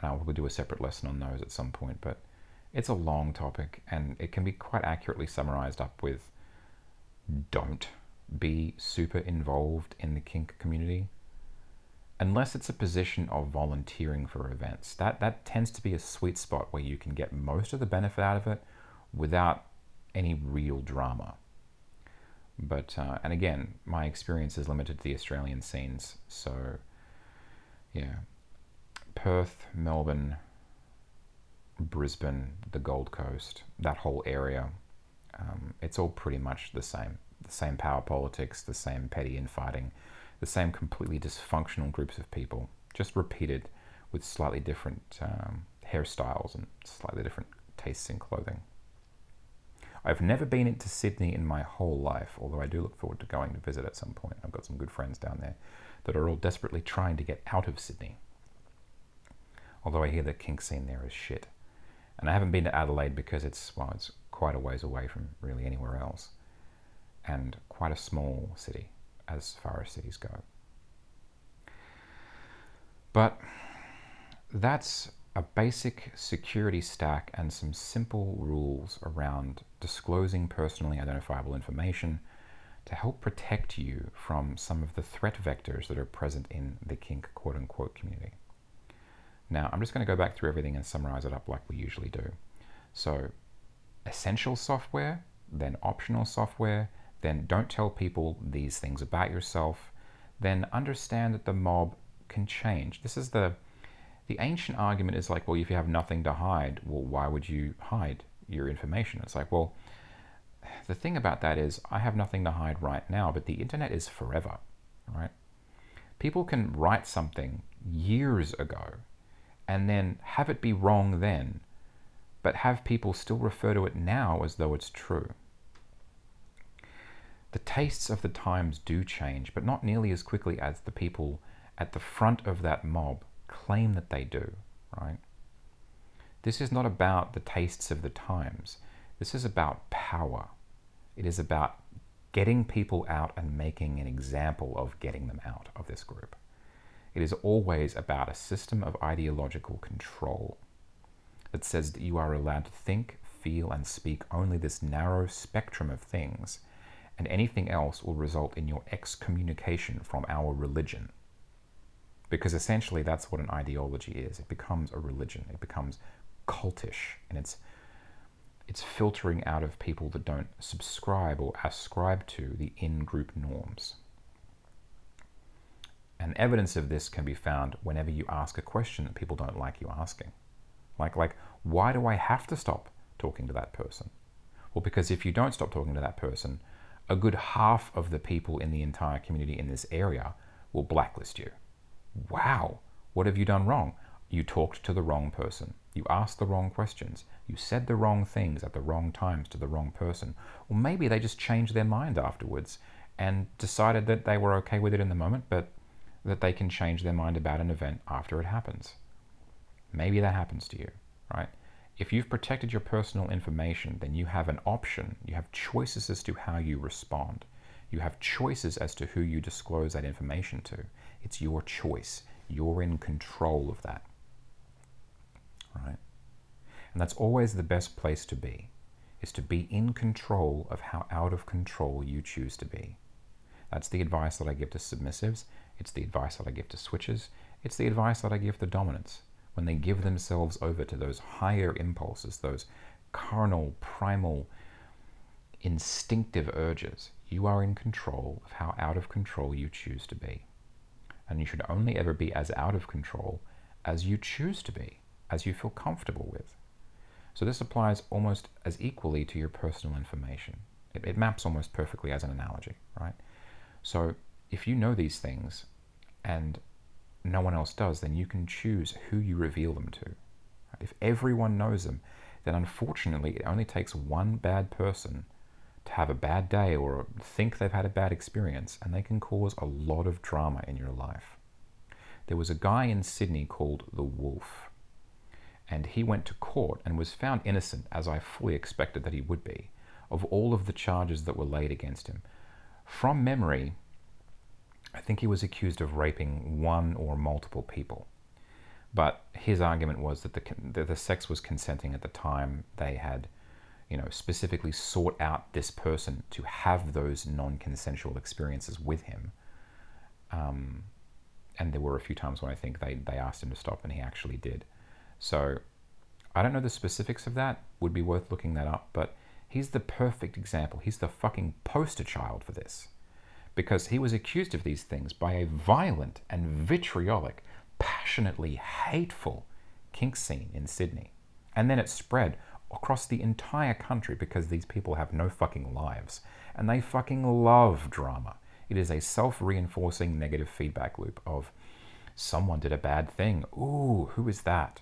Speaker 1: and I will do a separate lesson on those at some point, but it's a long topic and it can be quite accurately summarized up with don't be super involved in the kink community unless it's a position of volunteering for events. That, that tends to be a sweet spot where you can get most of the benefit out of it without any real drama. But, uh, and again, my experience is limited to the Australian scenes. So, yeah, Perth, Melbourne, Brisbane, the Gold Coast, that whole area, um, it's all pretty much the same. The same power politics, the same petty infighting, the same completely dysfunctional groups of people, just repeated with slightly different um, hairstyles and slightly different tastes in clothing. I've never been into Sydney in my whole life, although I do look forward to going to visit at some point. I've got some good friends down there that are all desperately trying to get out of Sydney. Although I hear the kink scene there is shit. And I haven't been to Adelaide because it's, well, it's quite a ways away from really anywhere else. And quite a small city as far as cities go. But that's a basic security stack and some simple rules around disclosing personally identifiable information to help protect you from some of the threat vectors that are present in the kink quote unquote community. Now, I'm just going to go back through everything and summarize it up like we usually do. So, essential software, then optional software, then don't tell people these things about yourself, then understand that the mob can change. This is the the ancient argument is like, well, if you have nothing to hide, well, why would you hide your information? It's like, well, the thing about that is I have nothing to hide right now, but the internet is forever, right? People can write something years ago and then have it be wrong then, but have people still refer to it now as though it's true. The tastes of the times do change, but not nearly as quickly as the people at the front of that mob claim that they do, right? This is not about the tastes of the times. This is about power. It is about getting people out and making an example of getting them out of this group. It is always about a system of ideological control that says that you are allowed to think, feel, and speak only this narrow spectrum of things, and anything else will result in your excommunication from our religion because essentially that's what an ideology is. It becomes a religion. It becomes cultish, and it's it's filtering out of people that don't subscribe or ascribe to the in-group norms. And evidence of this can be found whenever you ask a question that people don't like you asking. Like, like, why do I have to stop talking to that person? Well, because if you don't stop talking to that person, a good half of the people in the entire community in this area will blacklist you. Wow, what have you done wrong? You talked to the wrong person. You asked the wrong questions. You said the wrong things at the wrong times to the wrong person. Or maybe they just changed their mind afterwards and decided that they were okay with it in the moment, but that they can change their mind about an event after it happens. Maybe that happens to you, right? If you've protected your personal information, then you have an option. You have choices as to how you respond. You have choices as to who you disclose that information to. It's your choice. You're in control of that. Right? And that's always the best place to be, is to be in control of how out of control you choose to be. That's the advice that I give to submissives. It's the advice that I give to switches. It's the advice that I give to dominants when they give themselves over to those higher impulses, those carnal, primal, instinctive urges. You are in control of how out of control you choose to be and you should only ever be as out of control as you choose to be, as you feel comfortable with. So this applies almost as equally to your personal information. It, it, maps almost perfectly as an analogy, right? So if you know these things and no one else does, then you can choose who you reveal them to. If everyone knows them, then unfortunately it only takes one bad person to have a bad day or think they've had a bad experience, and they can cause a lot of drama in your life. There was a guy in Sydney called the Wolf, and he went to court and was found innocent, as I fully expected that he would be, of all of the charges that were laid against him. From memory, I think he was accused of raping one or multiple people. But his argument was that the, the, sex was consenting at the time they had you know, specifically sought out this person to have those non-consensual experiences with him. Um, and there were a few times when I think they, they asked him to stop and he actually did. So I don't know the specifics of that, would be worth looking that up, but he's the perfect example. He's the fucking poster child for this. Because he was accused of these things by a violent and vitriolic, passionately hateful kink scene in Sydney. And then it spread across the entire country because these people have no fucking lives. And they fucking love drama. It is a self reinforcing negative feedback loop of someone did a bad thing. Ooh, who is that?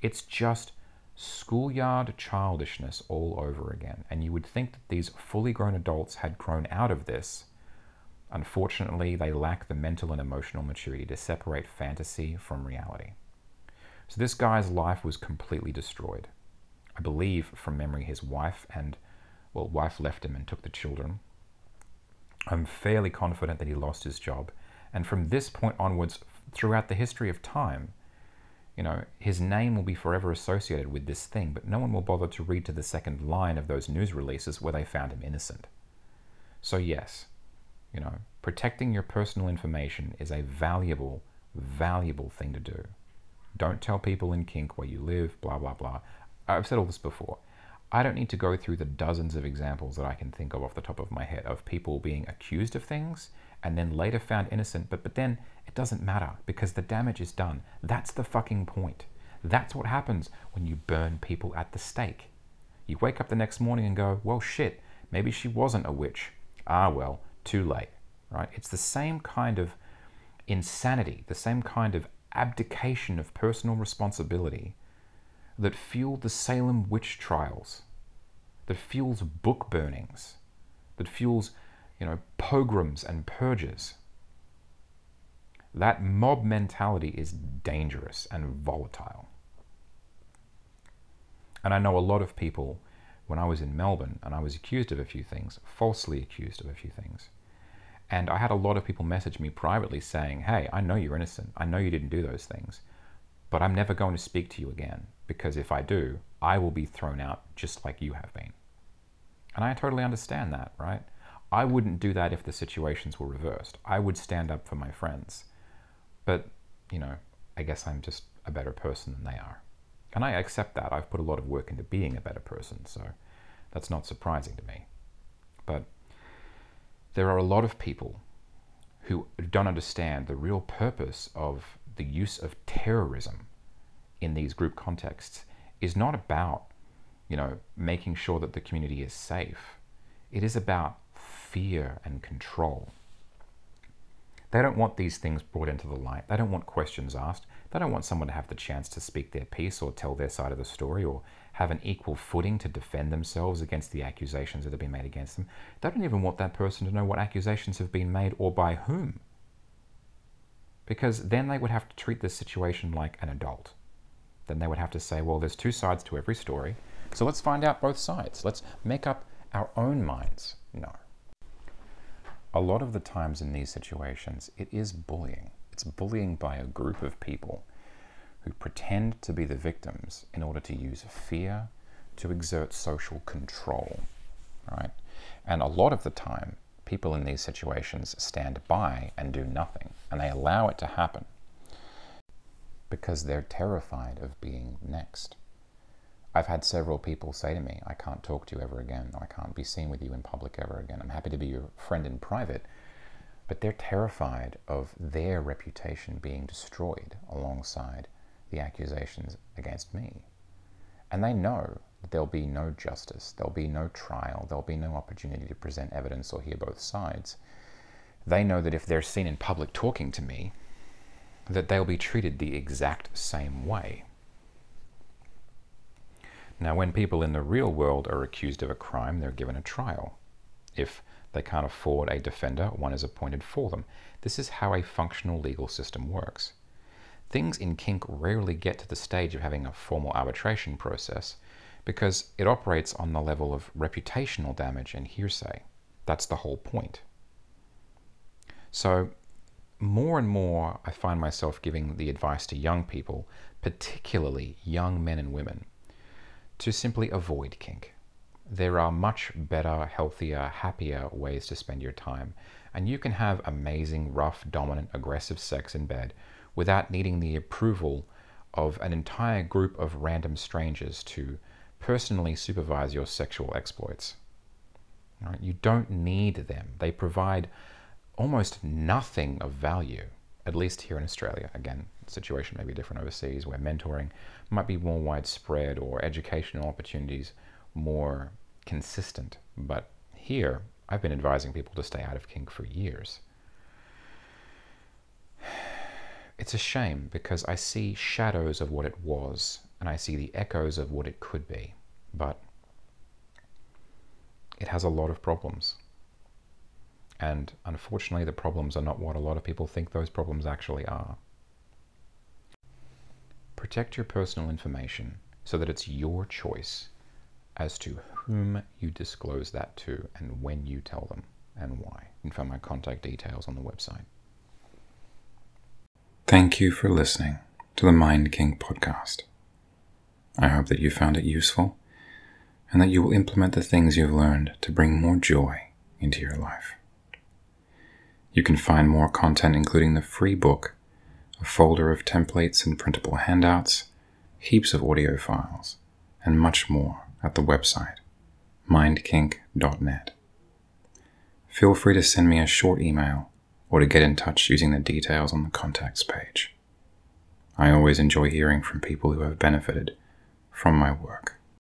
Speaker 1: It's just schoolyard childishness all over again. And you would think that these fully grown adults had grown out of this. Unfortunately, they lack the mental and emotional maturity to separate fantasy from reality. So this guy's life was completely destroyed. I believe from memory his wife and, well, wife left him and took the children. I'm fairly confident that he lost his job. And from this point onwards, throughout the history of time, You know, his name will be forever associated with this thing, but no one will bother to read to the second line of those news releases where they found him innocent. So, yes, you know, protecting your personal information is a valuable, valuable thing to do. Don't tell people in kink where you live, blah, blah, blah. I've said all this before. I don't need to go through the dozens of examples that I can think of off the top of my head of people being accused of things and then later found innocent, but, but then it doesn't matter because the damage is done. That's the fucking point. That's what happens when you burn people at the stake. You wake up the next morning and go, well, shit, maybe she wasn't a witch. Ah, well, too late, right? It's the same kind of insanity, the same kind of abdication of personal responsibility that fueled the Salem witch trials, that fuels book burnings, that fuels, you know, pogroms and purges. That mob mentality is dangerous and volatile. And I know a lot of people, when I was in Melbourne and I was accused of a few things, falsely accused of a few things. And I had a lot of people message me privately saying, Hey, I know you're innocent. I know you didn't do those things, but I'm never going to speak to you again because if I do, I will be thrown out just like you have been. And I totally understand that, right? I wouldn't do that if the situations were reversed. I would stand up for my friends. But, you know, I guess I'm just a better person than they are. And I accept that. I've put a lot of work into being a better person, so that's not surprising to me. But there are a lot of people who don't understand the real purpose of the use of terrorism in these group contexts is not about, you know, making sure that the community is safe. It is about fear and control. They don't want these things brought into the light. They don't want questions asked. They don't want someone to have the chance to speak their piece or tell their side of the story or have an equal footing to defend themselves against the accusations that have been made against them. They don't even want that person to know what accusations have been made or by whom. Because then they would have to treat this situation like an adult then they would have to say, well, there's two sides to every story, so let's find out both sides. Let's make up our own minds. No. A lot of the times in these situations, it is bullying. It's bullying by a group of people who pretend to be the victims in order to use fear to exert social control, right? And a lot of the time, people in these situations stand by and do nothing, and they allow it to happen because they're terrified of being next. I've had several people say to me, I can't talk to you ever again, I can't be seen with you in public ever again. I'm happy to be your friend in private, but they're terrified of their reputation being destroyed alongside the accusations against me. And they know that there'll be no justice, there'll be no trial, there'll be no opportunity to present evidence or hear both sides. They know that if they're seen in public talking to me, that they'll be treated the exact same way. Now, when people in the real world are accused of a crime, they're given a trial. If they can't afford a defender, one is appointed for them. This is how a functional legal system works. Things in kink rarely get to the stage of having a formal arbitration process because it operates on the level of reputational damage and hearsay. That's the whole point. So more and more, I find myself giving the advice to young people, particularly young men and women, to simply avoid kink. There are much better, healthier, happier ways to spend your time, and you can have amazing, rough, dominant, aggressive sex in bed without needing the approval of an entire group of random strangers to personally supervise your sexual exploits. Right? You don't need them. They provide almost nothing of value, at least here in Australia. Again, the situation may be different overseas where mentoring might be more widespread or educational opportunities more consistent. But here, I've been advising people to stay out of kink for years. It's a shame because I see shadows of what it was and I see the echoes of what it could be. But it has a lot of problems. And unfortunately, the problems are not what a lot of people think those problems actually are. Protect your personal information so that it's your choice as to whom you disclose that to and when you tell them and why. You can find my contact details on the website. Thank you for listening.
Speaker 2: to the Mind Kink podcast. I hope that you found it useful and that you will implement the things you've learned to bring more joy into your life. You can find more content, including the free book, a folder of templates and printable handouts, heaps of audio files, and much more at the website mindkink.net. Feel free to send me a short email or to get in touch using the details on the contacts page. I always enjoy hearing from people who have benefited from my work.